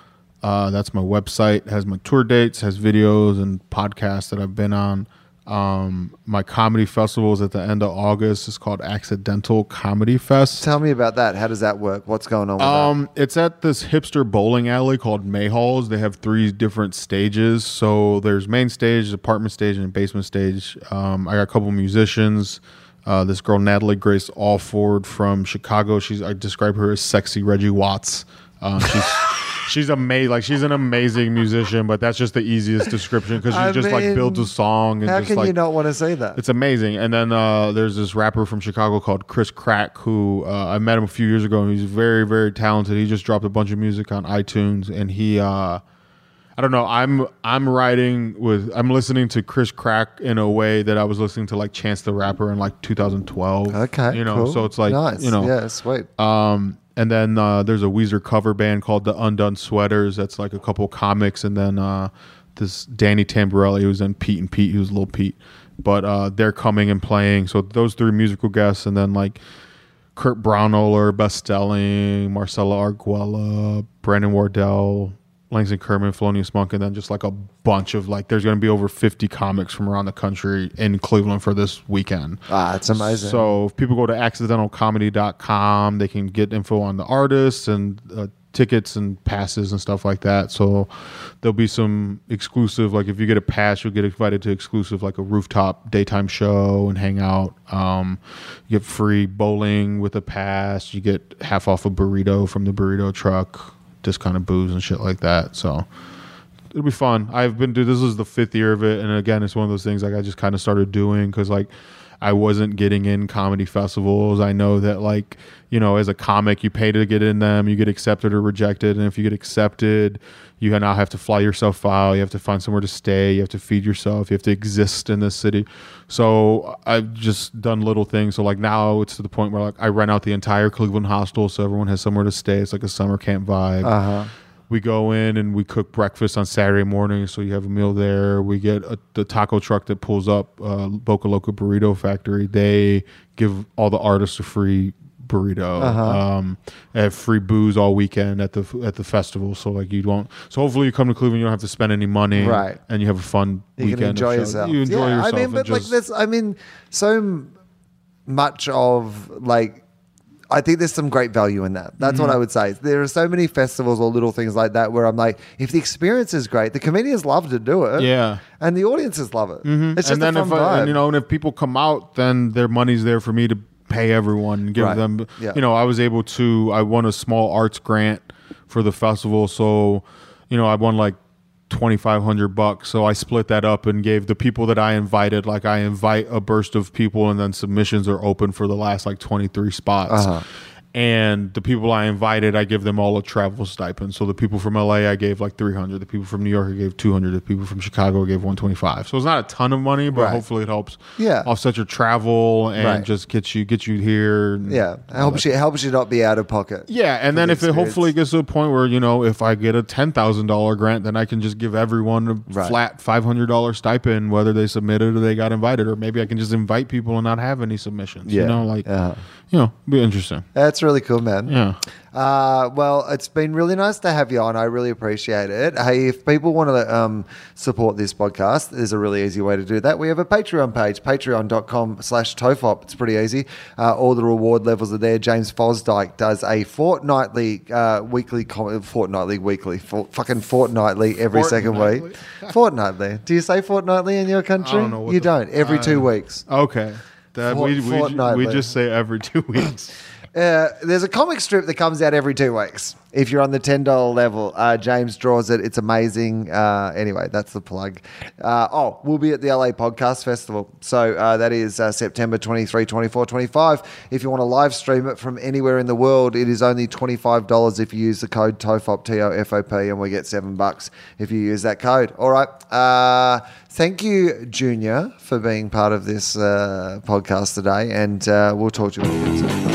uh, that's my website. It has my tour dates, has videos and podcasts that I've been on. Um, my comedy festival is at the end of August. It's called Accidental Comedy Fest. Tell me about that. How does that work? What's going on with Um, it's at this hipster bowling alley called Mahall's. They have three different stages. So there's main stage, apartment stage, and basement stage. Um, I got a couple musicians. Uh, this girl Natalie Grace Alford from Chicago. She's I describe her as sexy Reggie Watts. Um, she's she's amazing. Like she's an amazing musician, but that's just the easiest description because she I just like mean, builds a song and? How just can like you not want to say that? it's amazing. And then uh, there's this rapper from Chicago called Chris Crack, who uh, I met him a few years ago, and he's very, very talented. He just dropped a bunch of music on iTunes, and he, uh, I don't know, I'm I'm writing with, I'm listening to Chris Crack in a way that I was listening to like Chance the Rapper in like 2012. Okay, you know, cool. so it's like, nice. you know, yeah, sweet. um, and then uh, there's a Weezer cover band called the Undone Sweaters. That's like a couple comics, and then uh, this Danny Tamberelli who's in Pete and Pete, who's Little Pete. But uh, they're coming and playing. So those three musical guests, and then like Kurt Braunohler, Best Marcella Arguello, Brandon Wardell, Langston Kerman, Felonious Munk, and then just like a bunch of like, there's going to be over 50 comics from around the country in Cleveland for this weekend. ah, it's amazing. So if people go to accidentalcomedy.com, they can get info on the artists and uh, tickets and passes and stuff like that. So there'll be some exclusive, like if you get a pass, you'll get invited to exclusive, like a rooftop daytime show and hang out. Um, you get free bowling with a pass. You get half off a burrito from the burrito truck, discounted booze and shit like that. So it'll be fun. I've been doing this is the fifth year of it, and again, it's one of those things like I just kind of started doing because like I wasn't getting in comedy festivals. I know that like you know as a comic, you pay to get in them, you get accepted or rejected, and if you get accepted, you now have to fly yourself out. You have to find somewhere to stay. You have to feed yourself. You have to exist in this city. So I've just done little things. So like now it's to the point where like I rent out the entire Cleveland hostel, so everyone has somewhere to stay. It's like a summer camp vibe uh-huh. We go in and we cook breakfast on Saturday morning, so you have a meal there. We get a, the taco truck that pulls up uh, Boca Loca Burrito Factory. They give all the artists a free burrito. Uh-huh. Um, have free booze all weekend at the at the festival. So like you won't. So hopefully you come to Cleveland, you don't have to spend any money, Right. And you have a fun You weekend. can enjoy yourself. You enjoy yeah, yourself. I mean, but like just- this, I mean, so much of like. I think there's some great value in that. That's Mm-hmm. what I would say. There are so many festivals or little things like that where I'm like, if the experience is great, the comedians love to do it. Yeah. And the audiences love it. It's just and then a fun if I, and, you know, and if people come out, then their money's there for me to pay everyone and give Right. them. Yeah. You know, I was able to. I won a small arts grant for the festival, so you know, I won like twenty five hundred bucks. So I split that up and gave the people that I invited. Like I invite a burst of people, and then submissions are open for the last like twenty three spots. Uh-huh. And the people I invited, I give them all a travel stipend. So the people from LA, I gave like 300. The people from New York, I gave 200. The people from Chicago, I gave 125. So it's not a ton of money, but Right. hopefully it helps Yeah. offset your travel and Right. just get you get you here. yeah, it helps that. you helps you not be out of pocket. Yeah, and then the if it hopefully gets to a point where you know if I get a ten thousand dollar grant, then I can just give everyone a Right. flat five hundred dollar stipend, whether they submitted or they got invited, or maybe I can just invite people and not have any submissions. Yeah. You know, like Uh-huh. you know, be interesting. That's really cool, man. Yeah. Uh, well, it's been really nice to have you on. I really appreciate it. Hey, if people want to um, support this podcast, there's a really easy way to do that. We have a Patreon page, patreon.com slash tofop. It's pretty easy. Uh, all the reward levels are there. James Fosdike does a fortnightly, uh, weekly, com- fortnightly, weekly, for, fucking fortnightly every second week. fortnightly. Do you say fortnightly in your country? don't know what you the- don't. Every two weeks. Okay. That Fort- we, we, we just say every two weeks. Uh, there's a comic strip that comes out every two weeks. If you're on the ten dollar level, uh, James draws it. It's amazing. Uh, anyway, that's the plug. Uh, oh, we'll be at the LA Podcast Festival. So uh, that is September 23, 24, 25. If you want to live stream it from anywhere in the world, it is only $25 if you use the code TOFOP, T O F O P, and we get seven bucks if you use that code. All right. Thank you, Junior, for being part of this podcast today. And we'll talk to you again.